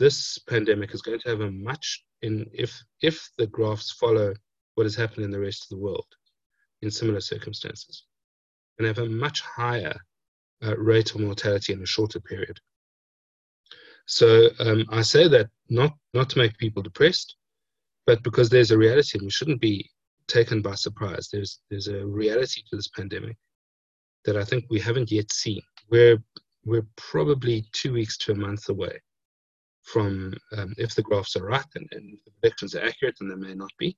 this pandemic is going to have a much in if if the graphs follow what has happened in the rest of the world in similar circumstances, and have a much higher uh, rate of mortality in a shorter period. So um, I say that not not to make people depressed, but because there's a reality and we shouldn't be taken by surprise. There's there's a reality to this pandemic that I think we haven't yet seen. We're we're probably two weeks to a month away from um, if the graphs are right and, and the predictions are accurate, and they may not be,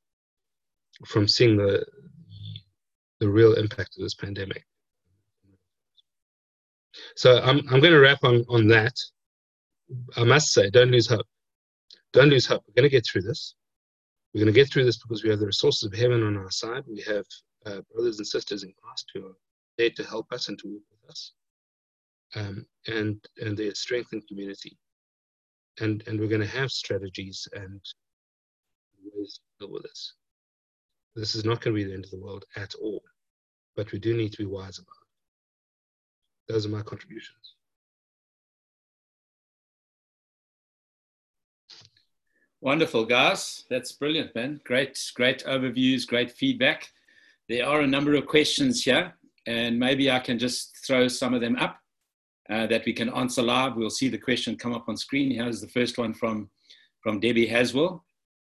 from seeing the the real impact of this pandemic. So I'm I'm going to wrap on on that. I must say, don't lose hope. Don't lose hope. We're going to get through this. We're going to get through this because we have the resources of heaven on our side. We have uh, brothers and sisters in Christ who are there to help us and to work with us. Um, and and their strength in community. And and we're going to have strategies and ways to deal with this. This is not going to be the end of the world at all, but we do need to be wise about it. Those are my contributions. Wonderful, guys. That's brilliant, man. Great, great overviews, great feedback. There are a number of questions here, and maybe I can just throw some of them up uh, that we can answer live. We'll see the question come up on screen. Here's the first one from, from Debbie Haswell.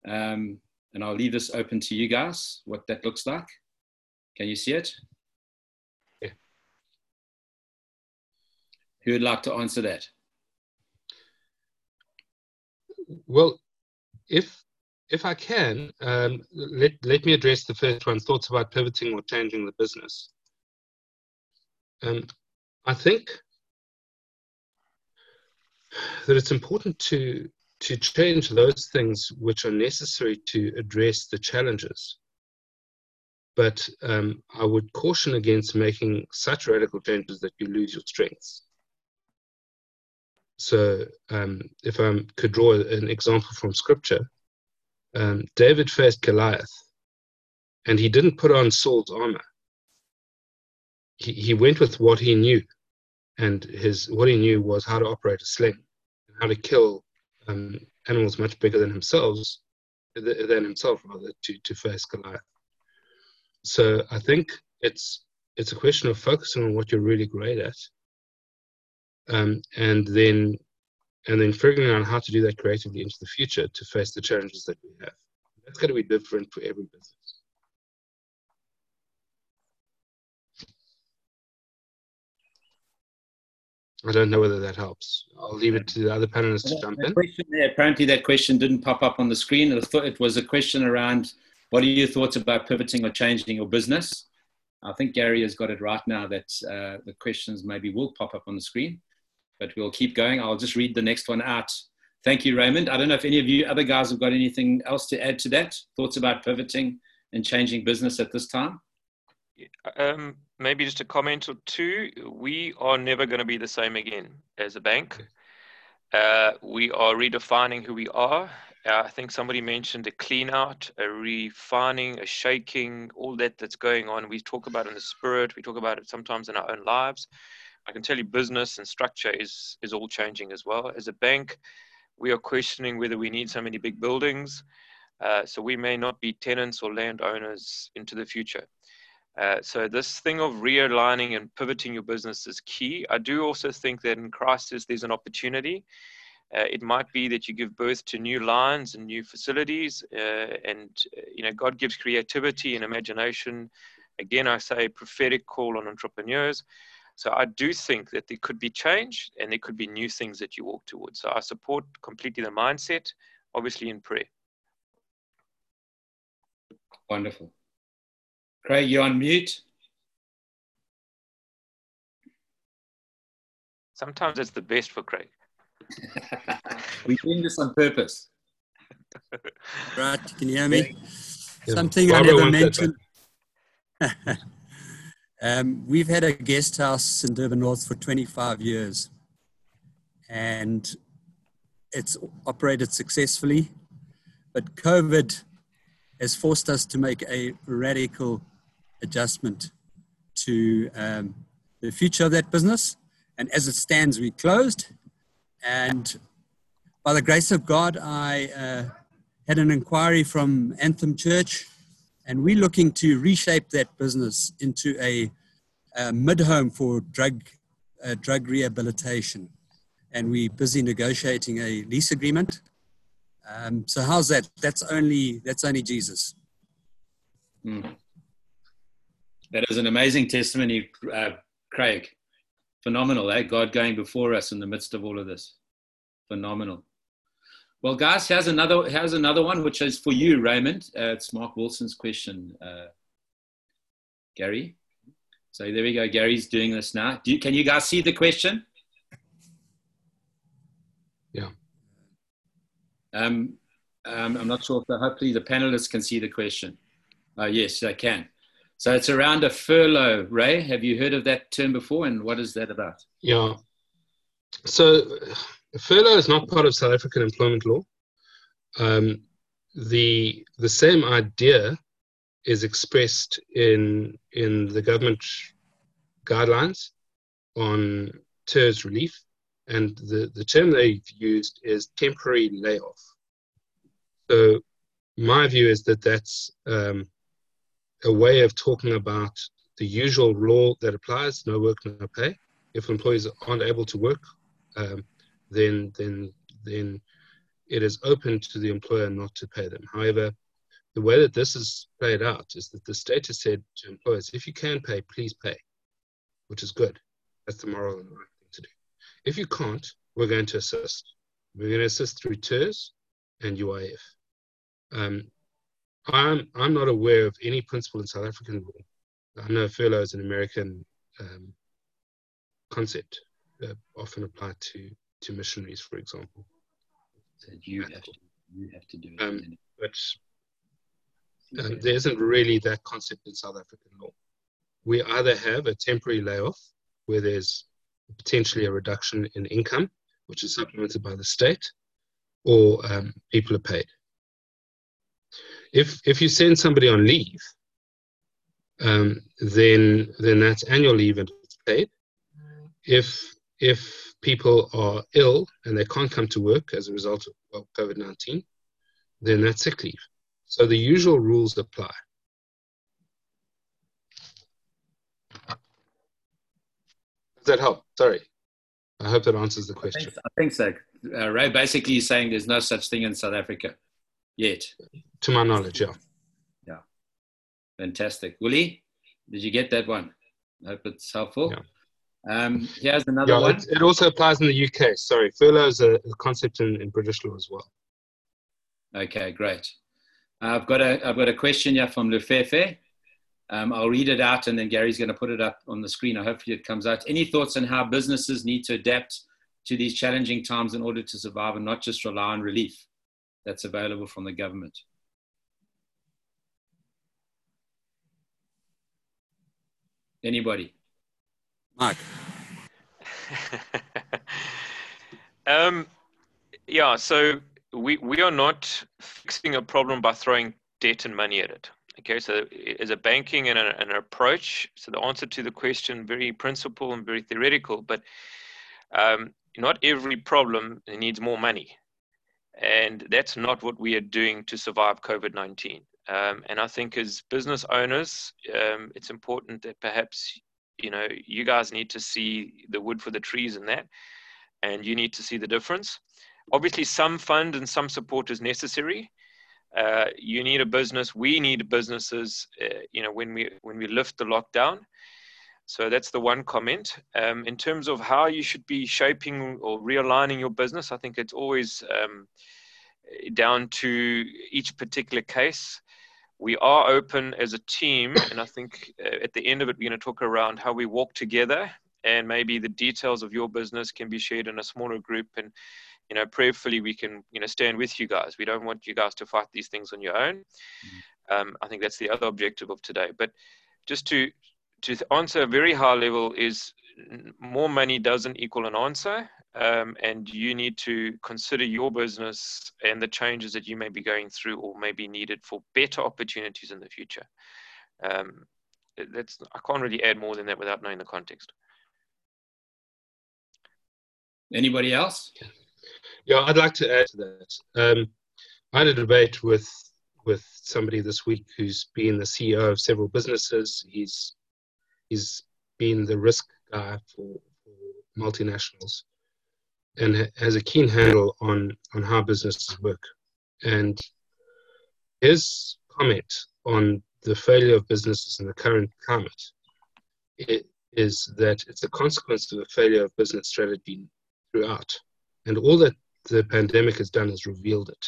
Um, and I'll leave this open to you guys, what that looks like. Can you see it? Yeah. Who would like to answer that? Well, if if I can, um, let, let me address the first one thoughts about pivoting or changing the business. Um, I think that it's important to, to change those things which are necessary to address the challenges. But um, I would caution against making such radical changes that you lose your strengths. So, um, if I could draw an example from scripture, um, David faced Goliath, and he didn't put on Saul's armor. He, he went with what he knew, and his what he knew was how to operate a sling, how to kill um, animals much bigger than himself, than himself rather, to, to face Goliath. So I think it's it's a question of focusing on what you're really great at, um, and then and then figuring out how to do that creatively into the future to face the challenges that we have. That's going to be different for every business. I don't know whether that helps. I'll leave it to the other panelists to jump in. There, apparently, that question didn't pop up on the screen. I thought It was a question around what are your thoughts about pivoting or changing your business? I think Gary has got it right now that uh, the questions maybe will pop up on the screen but we'll keep going. I'll just read the next one out. Thank you, Raymond. I don't know if any of you other guys have got anything else to add to that. Thoughts about pivoting and changing business at this time? Um, maybe just a comment or two. We are never going to be the same again as a bank. Uh, we are redefining who we are. Uh, I think somebody mentioned a clean out, a refining, a shaking, all that that's going on. We talk about in the spirit. We talk about it sometimes in our own lives. I can tell you business and structure is, is all changing as well. As a bank, we are questioning whether we need so many big buildings. Uh, so we may not be tenants or landowners into the future. Uh, so this thing of realigning and pivoting your business is key. I do also think that in crisis there's an opportunity. Uh, it might be that you give birth to new lines and new facilities, uh, and uh, you know God gives creativity and imagination. Again, I say prophetic call on entrepreneurs. So I do think that there could be change and there could be new things that you walk towards. So I support completely the mindset, obviously in prayer. Wonderful. Craig, you're on mute. Sometimes it's the best for Craig. *laughs* We're doing this on purpose. Right, can you hear me? Something I never mentioned. *laughs* Um, we've had a guest house in Durban North for 25 years and it's operated successfully. But COVID has forced us to make a radical adjustment to um, the future of that business. And as it stands, we closed. And by the grace of God, I uh, had an inquiry from Anthem Church and we're looking to reshape that business into a, a mid-home for drug uh, drug rehabilitation, and we're busy negotiating a lease agreement. Um, so how's that? That's only that's only Jesus. Mm. That is an amazing testimony, uh, Craig. Phenomenal, eh? God going before us in the midst of all of this. Phenomenal. Well, guys, here's another here's another one, which is for you, Raymond. Uh, it's Mark Wilson's question, uh, Gary. So there we go. Gary's doing this now. You, can you guys see the question? Yeah. Um, um, I'm not sure if the, hopefully the panelists can see the question. Uh, yes, they can. So it's around a furlough. Ray, have you heard of that term before, and what is that about? Yeah. So furlough is not part of South African employment law. Um, the the same idea is expressed in in the government guidelines on TERS relief, and the, the term they've used is temporary layoff. So my view is that that's um, a way of talking about the usual law that applies: no work, no pay. If employees aren't able to work, um, then then then it is open to the employer not to pay them. However, the way that this is played out is that the state has said to employers, if you can pay, please pay, which is good. That's the moral and the right thing to do. If you can't, we're going to assist. We're going to assist through TERS and UIF. Um, I'm I'm not aware of any principle in South African law. I know furlough is an American um, concept, uh, often applied to to missionaries, for example. So you have to, you have to do it. Um, but um, there isn't really that concept in South African law. We either have a temporary layoff where there's potentially a reduction in income, which is supplemented by the state, or um, people are paid. If if you send somebody on leave, um, then then that's annual leave and it's paid. If if people are ill and they can't come to work as a result of COVID nineteen, then that's sick leave. So the usual rules apply. Does that help? Sorry. I hope that answers the question. I think so. Uh, Ray basically is saying there's no such thing in South Africa yet. To my knowledge, yeah. Yeah. Fantastic. Willie, did you get that one? I hope it's helpful. Yeah. Um, here's another yeah, one. It, it, also applies in the UK. Sorry, furlough is a, a concept in, in British law as well. Okay, great. I've got a I've got a question here from Lefefe. Um, I'll read it out and then Gary's going to put it up on the screen. Hopefully it comes out. Any thoughts on how businesses need to adapt to these challenging times in order to survive and not just rely on relief that's available from the government? Anybody? Mark. *laughs* um, yeah, so we, we are not fixing a problem by throwing debt and money at it. Okay, so as a banking and a, an approach, so the answer to the question very principle and very theoretical, but um, not every problem needs more money, and that's not what we are doing to survive COVID nineteen. Um, and I think as business owners, um, it's important that perhaps you know you guys need to see the wood for the trees in that, and you need to see the difference. Obviously, some fund and some support is necessary uh, you need a business. We need businesses. Uh, you know, when we when we lift the lockdown. So that's the one comment. Um, in terms of how you should be shaping or realigning your business, I think it's always um, down to each particular case. We are open as a team, and I think uh, at the end of it, we're going to talk around how we walk together, and maybe the details of your business can be shared in a smaller group, and you know, prayerfully we can, you know, stand with you guys. We don't want you guys to fight these things on your own. Mm-hmm. Um, I think that's the other objective of today. But just to to answer a very high level is more money doesn't equal an answer, um, and you need to consider your business and the changes that you may be going through or may be needed for better opportunities in the future. Um, that's I can't really add more than that without knowing the context. Anybody else? Yeah, I'd like to add to that. Um, I had a debate with with somebody this week who's been the CEO of several businesses. He's he's been the risk guy for, for multinationals, and has a keen handle on on how businesses work. And his comment on the failure of businesses in the current climate is that it's a consequence of a failure of business strategy throughout. And all that the pandemic has done is revealed it,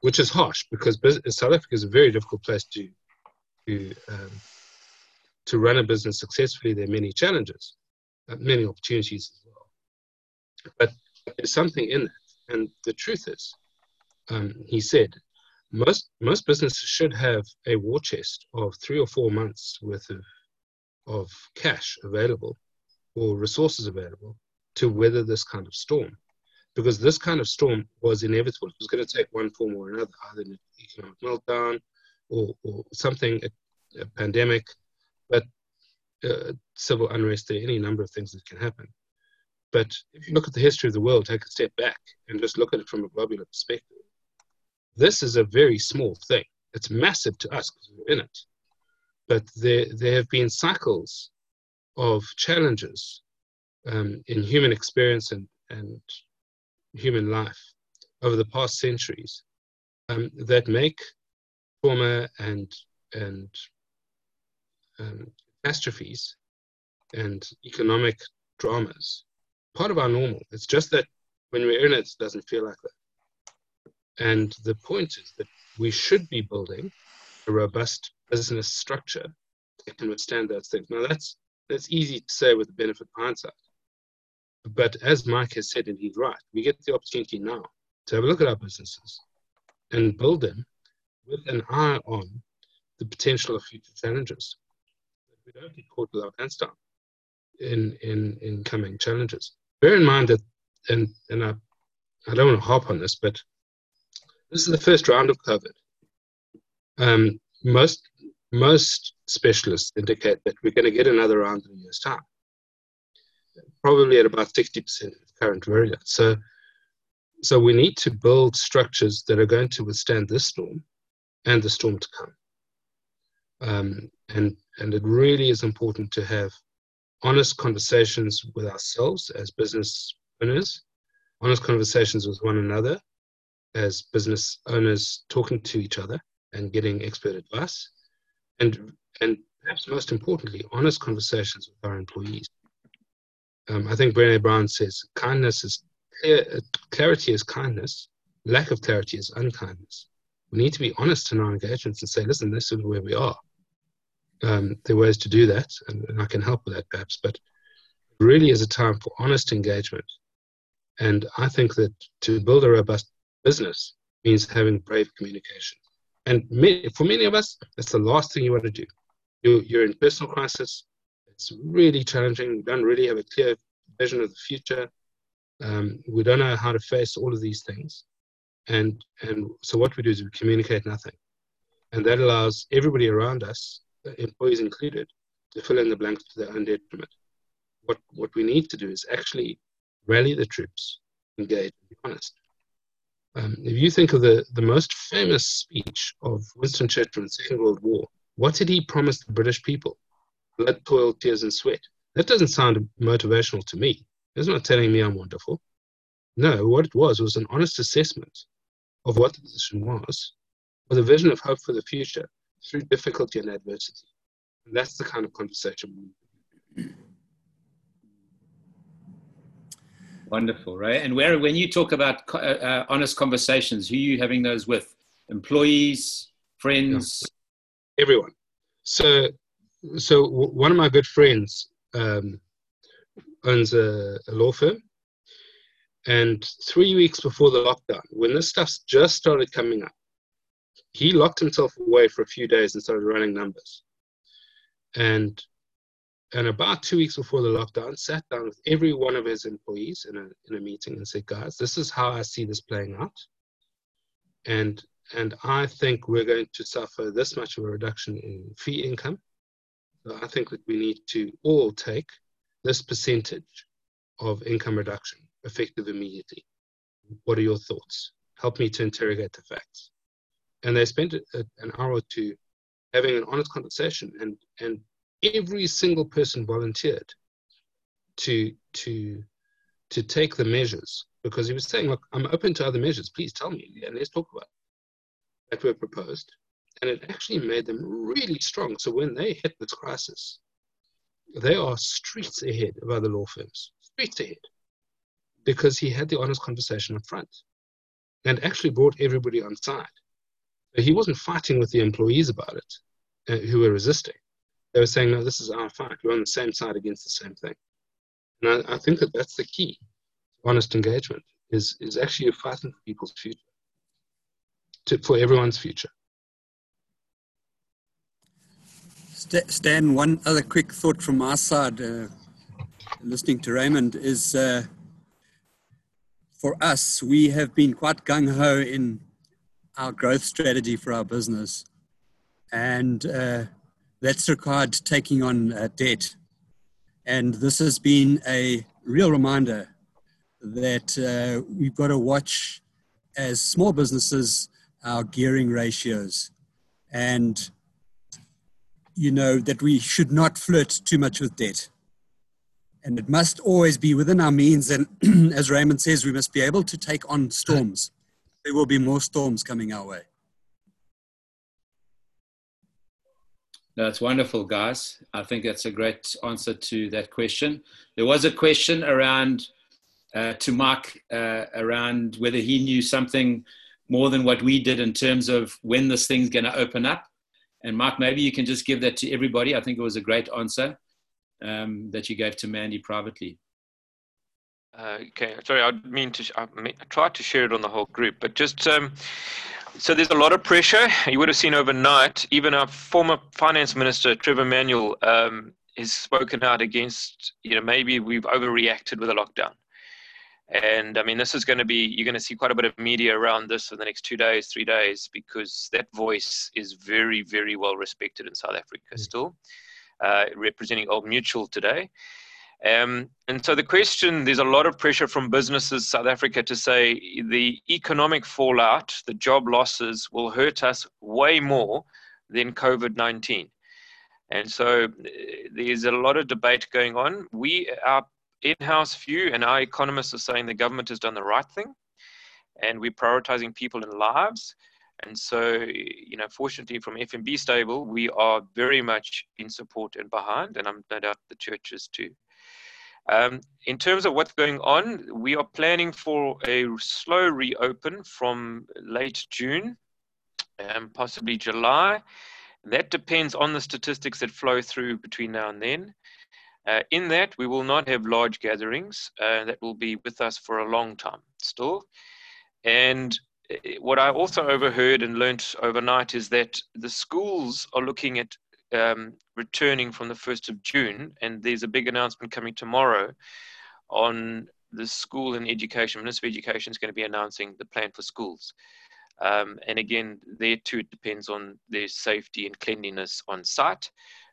which is harsh because South Africa is a very difficult place to to um, to run a business successfully. There are many challenges, uh, many opportunities as well, but there's something in that. And the truth is, um, he said, most most businesses should have a war chest of three or four months worth of of cash available or resources available to weather this kind of storm because this kind of storm was inevitable. It was going to take one form or another, either an economic meltdown or, or something, a, a pandemic, but uh, civil unrest, there are any number of things that can happen. But if you look at the history of the world, take a step back and just look at it from a globular perspective, this is a very small thing. It's massive to us because we're in it. But there, there have been cycles of challenges um, in human experience and, and human life over the past centuries um, that make trauma and and um, catastrophes and economic dramas part of our normal. It's just that when we're in it, it doesn't feel like that. And the point is that we should be building a robust business structure that can withstand those things. Now, that's, that's easy to say with the benefit of hindsight. But as Mike has said, and he's right, we get the opportunity now to have a look at our businesses and build them with an eye on the potential of future challenges. We don't get caught with our pants down in, in, in coming challenges. Bear in mind that, and, and I, I don't want to harp on this, but this is the first round of COVID. Um, most, most specialists indicate that we're going to get another round in a year's time, probably at about 60% of current variant. So, so we need to build structures that are going to withstand this storm and the storm to come. Um, and, and it really is important to have honest conversations with ourselves as business owners, honest conversations with one another as business owners talking to each other and getting expert advice, and, and perhaps most importantly, honest conversations with our employees. Um, I think Brené Brown says kindness is clear, clarity is kindness, lack of clarity is unkindness. We need to be honest in our engagements and say, listen, this is where we are um, there are ways to do that, and, and, I can help with that perhaps. But really is a time for honest engagement. And I think that to build a robust business means having brave communication. And many, for many of us, that's the last thing you want to do. You're, you're in personal crisis. It's really challenging. We don't really have a clear vision of the future. Um, we don't know how to face all of these things. And, and so what we do is we communicate nothing. And that allows everybody around us employees included, to fill in the blanks to their own detriment. What, what we need to do is actually rally the troops, engage, and be honest. Um, if you think of the, the most famous speech of Winston Churchill in the Second World War, what did he promise the British people? Blood, toil, tears, and sweat. That doesn't sound motivational to me. It's not telling me I'm wonderful. No, what it was was an honest assessment of what the position was, with a vision of hope for the future, through difficulty and adversity. And that's the kind of conversation Wonderful, right? And where, when you talk about uh, uh, honest conversations, who are you having those with? Employees, friends, yeah. everyone. So, so w- one of my good friends um, owns a, a law firm, and three weeks before the lockdown, when this stuff just started coming up, he locked himself away for a few days and started running numbers. And and about two weeks before the lockdown, sat down with every one of his employees in a in a meeting and said, "Guys, this is how I see this playing out, and and I think we're going to suffer this much of a reduction in fee income. So I think that we need to all take this percentage of income reduction effective immediately. What are your thoughts? Help me to interrogate the facts." And they spent a, an hour or two having an honest conversation and and every single person volunteered to to to take the measures because he was saying look i'm open to other measures. Please tell me and let's talk about that were proposed. And it actually made them really strong. So when they hit this crisis they are streets ahead of other law firms streets ahead because he had the honest conversation up front and actually brought everybody on side he wasn't fighting with the employees about it uh, who were resisting. They were saying, no, this is our fight. We're on the same side against the same thing. And I, I think that that's the key. Honest engagement is, is actually fighting for people's future, to, for everyone's future. Stan, one other quick thought from our side, uh, listening to Raymond, is uh, for us, we have been quite gung ho in our growth strategy for our business. And uh, that's required taking on uh, debt. And this has been a real reminder that uh, we've got to watch as small businesses our gearing ratios and you know that we should not flirt too much with debt and it must always be within our means and *clears throat* as raymond says we must be able to take on storms there will be more storms coming our way. That's wonderful, guys. I think that's a great answer to that question. There was a question around uh, to Mark uh, around whether he knew something more than what we did in terms of when this thing's going to open up. And Mark, maybe you can just give that to everybody. I think it was a great answer um, that you gave to Mandy privately. Uh, okay, sorry, I mean to. I, mean, I, tried to share it on the whole group, but just um, so there's a lot of pressure. You would have seen overnight. Even our former finance minister Trevor Manuel um, has spoken out against. You know, maybe we've overreacted with a lockdown. And I mean, this is going to be, you're going to see quite a bit of media around this for the next two days, three days, because that voice is very, very well respected in South Africa mm. still, uh, representing Old Mutual today. Um, and so the question, there's a lot of pressure from businesses, South Africa, to say the economic fallout, the job losses will hurt us way more than COVID 19. And so uh, there's a lot of debate going on. We, our in-house view, and our economists are saying the government has done the right thing, and we're prioritizing people and lives. And so, you know, fortunately from FNB stable, we are very much in support and behind, and I'm no doubt the churches too. Um, in terms of what's going on, we are planning for a slow reopen from late June, um, possibly July. That depends on the statistics that flow through between now and then. Uh, in that, we will not have large gatherings uh, that will be with us for a long time still. And uh, what I also overheard and learnt overnight is that the schools are looking at um, returning from the 1st of June, and there's a big announcement coming tomorrow on the school and education. Minister of Education is going to be announcing the plan for schools. Um, and again, there too, it depends on their safety and cleanliness on site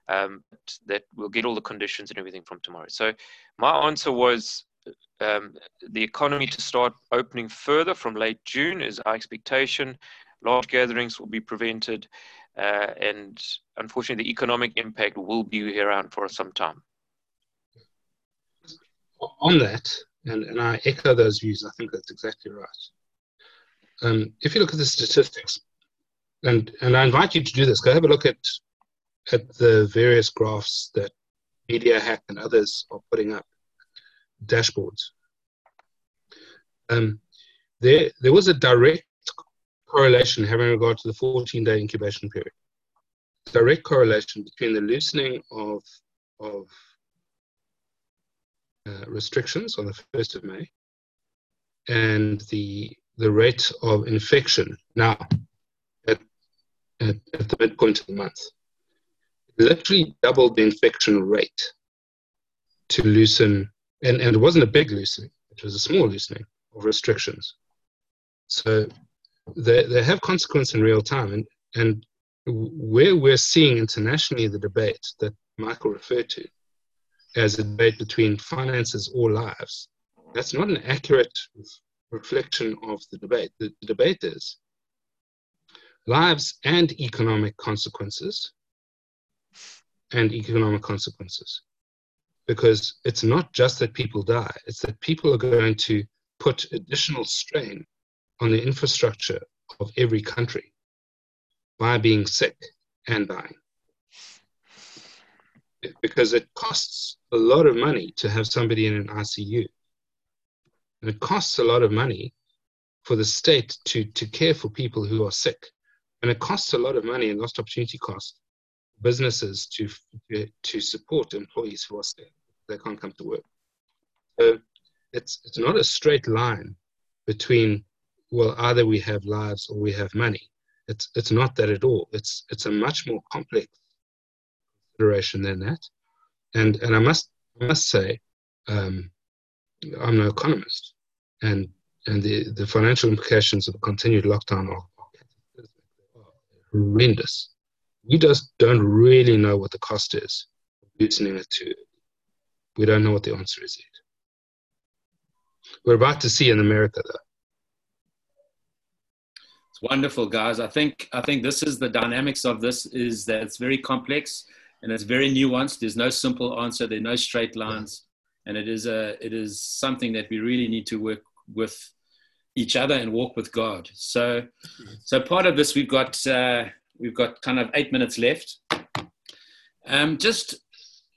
um, that we'll get all the conditions and everything from tomorrow. So my answer was um, the economy to start opening further from late June is our expectation. Large gatherings will be prevented, uh, and unfortunately, the economic impact will be around for some time. On that, and, and I echo those views, I think that's exactly right. Um, if you look at the statistics, and, and I invite you to do this, go have a look at at the various graphs that MediaHack and others are putting up, dashboards. Um, there, there was a direct correlation having regard to the 14 day incubation period. Direct correlation between the loosening of, of uh, restrictions on the 1st of May and the, the rate of infection now at, at, at the midpoint of the month It literally doubled the infection rate to loosen, and, and it wasn't a big loosening, it was a small loosening of restrictions. So they, they have consequence in real time. And, and where we're seeing internationally the debate that Michael referred to as a debate between finances or lives, that's not an accurate reflection of the debate. The, the debate is lives and economic consequences and economic consequences. Because it's not just that people die, it's that people are going to put additional strain on the infrastructure of every country by being sick and dying. Because it costs a lot of money to have somebody in an ICU. And it costs a lot of money for the state to, to care for people who are sick. And it costs a lot of money and lost opportunity costs businesses to to support employees who are sick they can't come to work. So it's it's not a straight line between well either we have lives or we have money. It's it's not that at all. It's it's a much more complex consideration than that. And and I must I must say um, I'm no economist, and and the, the financial implications of the continued lockdown are, are horrendous we just don't really know what the cost is of loosening it to. We don't know what the answer is yet. We're about to see in America, though. Wonderful, guys. I think I think this is the dynamics of this is that it's very complex and it's very nuanced. There's no simple answer. There are no straight lines, and it is a it is something that we really need to work with each other and walk with God. So, so part of this we've got. Uh, We've got kind of eight minutes left. Um, just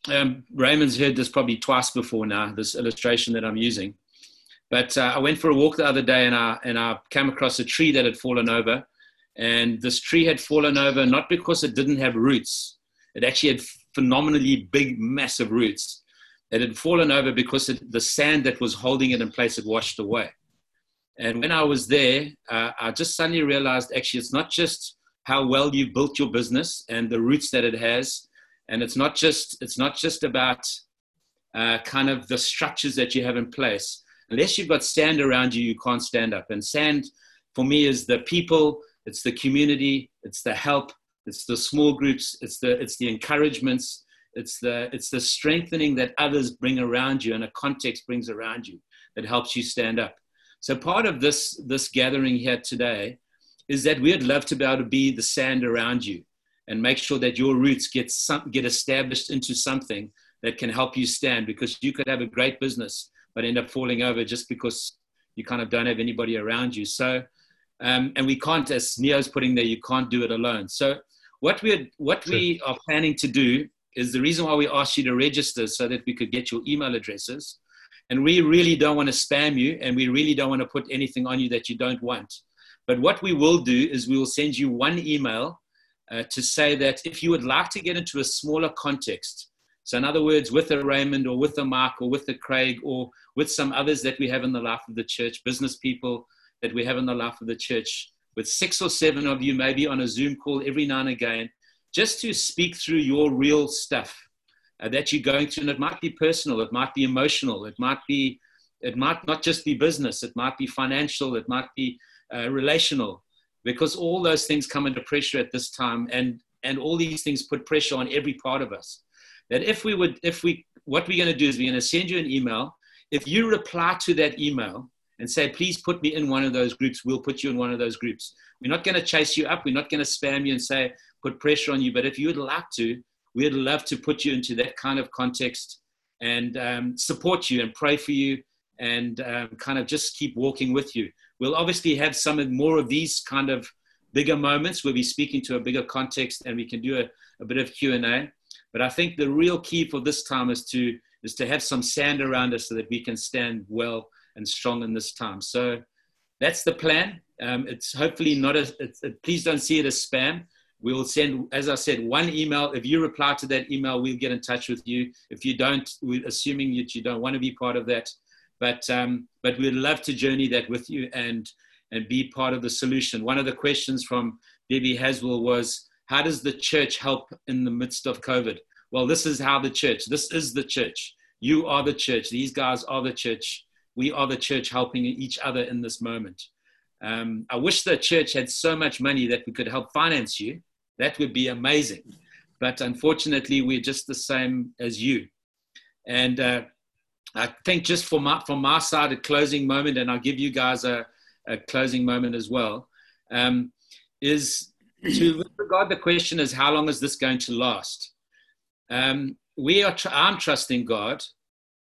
um, Raymond's heard this probably twice before now, this illustration that I'm using. But uh, I went for a walk the other day and I, and I came across a tree that had fallen over. And this tree had fallen over not because it didn't have roots, it actually had phenomenally big, massive roots. It had fallen over because it, the sand that was holding it in place had washed away. And when I was there, uh, I just suddenly realized actually it's not just how well you built your business and the roots that it has, and it's not just it's not just about uh, kind of the structures that you have in place. Unless you've got sand around you, you can't stand up. And sand, for me, is the people, it's the community, it's the help, it's the small groups, it's the it's the encouragements, it's the it's the strengthening that others bring around you and a context brings around you that helps you stand up. So part of this this gathering here today is that we'd love to be able to be the sand around you and make sure that your roots get some, get established into something that can help you stand because you could have a great business but end up falling over just because you kind of don't have anybody around you. So, um, and we can't, as Neo's putting there, you can't do it alone. So, what we what sure. we are planning to do is the reason why we asked you to register so that we could get your email addresses. And we really don't want to spam you, and we really don't want to put anything on you that you don't want. But what we will do is we will send you one email uh, to say that if you would like to get into a smaller context, so in other words, with a Raymond or with a Mark or with a Craig or with some others that we have in the life of the church, business people that we have in the life of the church, with six or seven of you maybe on a Zoom call every now and again, just to speak through your real stuff uh, that you're going through. And it might be personal, it might be emotional, it might be, it might not just be business, it might be financial, it might be uh, relational because all those things come under pressure at this time and and all these things put pressure on every part of us that if we would if we what we're going to do is we're going to send you an email if you reply to that email and say please put me in one of those groups we'll put you in one of those groups we're not going to chase you up we're not going to spam you and say put pressure on you but if you would like to we'd love to put you into that kind of context and um, support you and pray for you and um, kind of just keep walking with you We'll obviously have some more of these kind of bigger moments where we're speaking to a bigger context and we can do a, a bit of Q&A. But I think the real key for this time is to, is to have some sand around us so that we can stand well and strong in this time. So that's the plan. Um, it's hopefully not a, please don't see it as spam. We will send, as I said, one email. If you reply to that email, we'll get in touch with you. If you don't, we're assuming that you don't want to be part of that, but um, but we'd love to journey that with you and and be part of the solution. One of the questions from Debbie Haswell was, "How does the church help in the midst of COVID?" Well, this is how the church. This is the church. You are the church. These guys are the church. We are the church helping each other in this moment. Um, I wish the church had so much money that we could help finance you. That would be amazing. But unfortunately, we're just the same as you. And uh, I think just for my, from my side, a closing moment, and I'll give you guys a, a closing moment as well, um, is to regard the question as how long is this going to last? Um, we are, tr- I'm trusting God.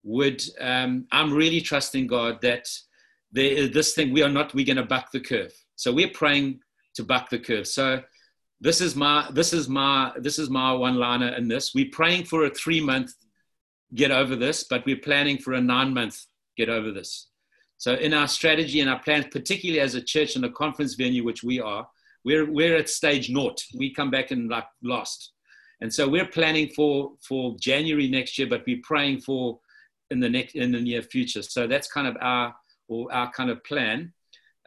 Would um, I'm really trusting God that there this thing we are not we're going to buck the curve. So we're praying to buck the curve. So this is my this is my this is my one liner in this. We're praying for a three month get over this, but we're planning for a nine month get over this. So in our strategy and our plans, particularly as a church and a conference venue, which we are, we're, we're at stage naught. We come back and like lost. And so we're planning for, for January next year, but we're praying for in the next, in the near future. So that's kind of our, or our kind of plan.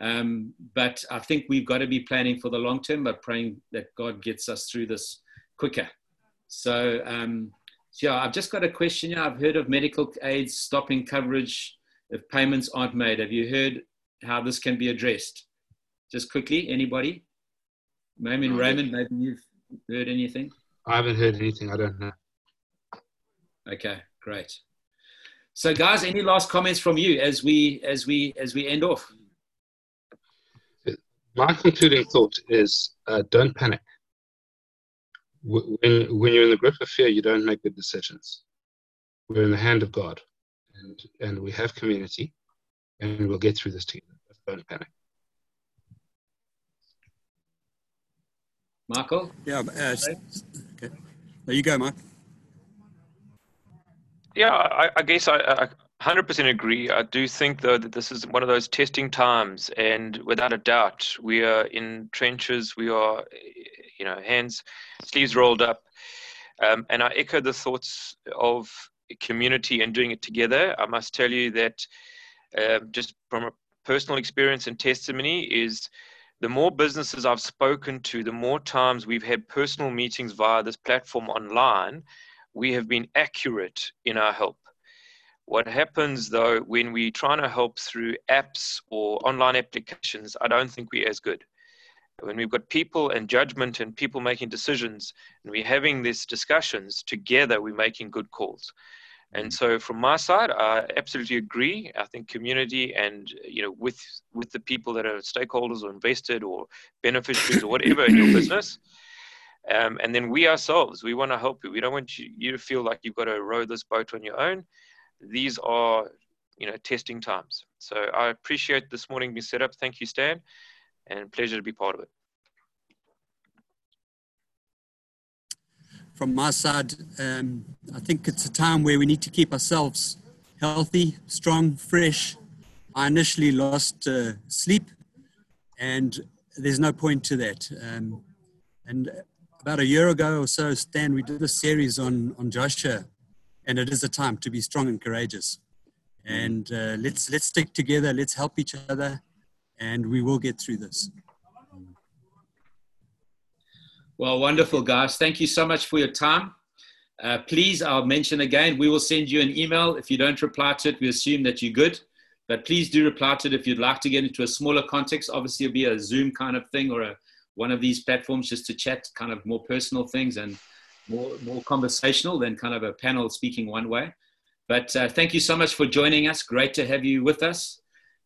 Um, but I think we've got to be planning for the long term, but praying that God gets us through this quicker. So, um, so yeah, I've just got a question here. I've heard of medical aids stopping coverage if payments aren't made. Have you heard how this can be addressed? Just quickly, anybody? Maybe no, Raymond, maybe you've heard anything? I haven't heard anything. I don't know. Okay, great. So, guys, any last comments from you as we as we as we end off? My concluding thought is: uh, don't panic when, when you're in the grip of fear, you don't make good decisions. We're in the hand of God, and, and we have community, and we'll get through this together. Don't panic. Marco? Yeah, uh, okay. There you go, Mike. Yeah, I, I guess I, I, 100% agree. I do think, though, that this is one of those testing times, and without a doubt, we are in trenches. We are, you know, hands, sleeves rolled up. Um, and I echo the thoughts of community and doing it together. I must tell you that uh, just from a personal experience and testimony is the more businesses I've spoken to, the more times we've had personal meetings via this platform online, we have been accurate in our help. What happens though when we try to help through apps or online applications, I don't think we're as good. When we've got people and judgment and people making decisions and we're having these discussions together, we're making good calls. And so, from my side, I absolutely agree. I think community and you know, with with the people that are stakeholders or invested or beneficiaries or whatever in your *coughs* business, um, and then we ourselves, we want to help you. We don't want you, you to feel like you've got to row this boat on your own. These are, you know, testing times. So I appreciate this morning being set up. Thank you, Stan, and pleasure to be part of it. From my side, um, I think it's a time where we need to keep ourselves healthy, strong, fresh. I initially lost uh, sleep, and there's no point to that. Um, and about a year ago or so, Stan, we did a series on, on Joshua, and it is a time to be strong and courageous. And uh, let's, let's stick together, let's help each other, and we will get through this. Well, wonderful, guys. Thank you so much for your time. Uh, please, I'll mention again, we will send you an email. If you don't reply to it, we assume that you're good. But please do reply to it if you'd like to get into a smaller context. Obviously, it'll be a Zoom kind of thing or a one of these platforms just to chat kind of more personal things and more, more conversational than kind of a panel speaking one way. But uh, thank you so much for joining us. Great to have you with us.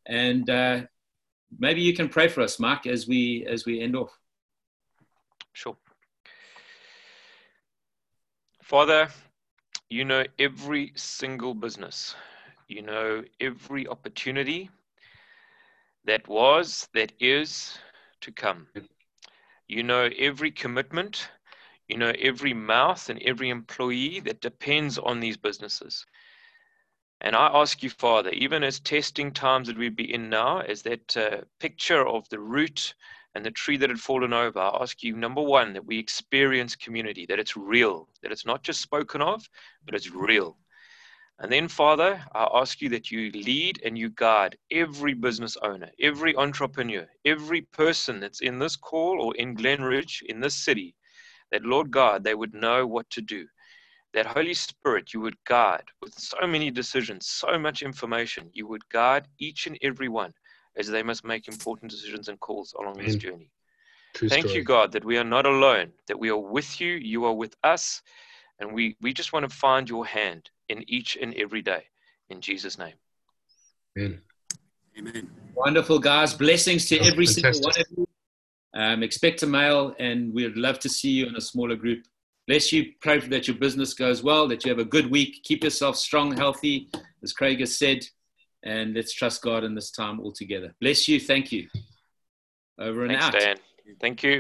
And uh, maybe you can pray for us, Mark, as we as we end off. Sure. Father, you know every single business. You know every opportunity that was, that is to come. You know every commitment, you know every mouth and every employee that depends on these businesses. And I ask you, Father, even as testing times that we be in now, as that uh, picture of the root and the tree that had fallen over, I ask you, number one, that we experience community, that it's real, that it's not just spoken of, but it's real. And then, Father, I ask you that you lead and you guide every business owner, every entrepreneur, every person that's in this call or in Glenridge, in this city, that, Lord God, they would know what to do. That Holy Spirit, you would guide with so many decisions, so much information, you would guide each and every one as they must make important decisions and calls along Amen. this journey. True Thank story. you, God, that we are not alone, that we are with you, you are with us, and we, we just want to find your hand in each and every day. In Jesus' name. Amen. Amen. Wonderful, guys. Blessings to oh, every fantastic. single one of you. Um, expect a mail, and we'd love to see you in a smaller group. Bless you. Pray that your business goes well, that you have a good week. Keep yourself strong, healthy, as Craig has said, and let's trust God in this time altogether. Bless you. Thank you. Over and Thanks, out. Dan. Thank you.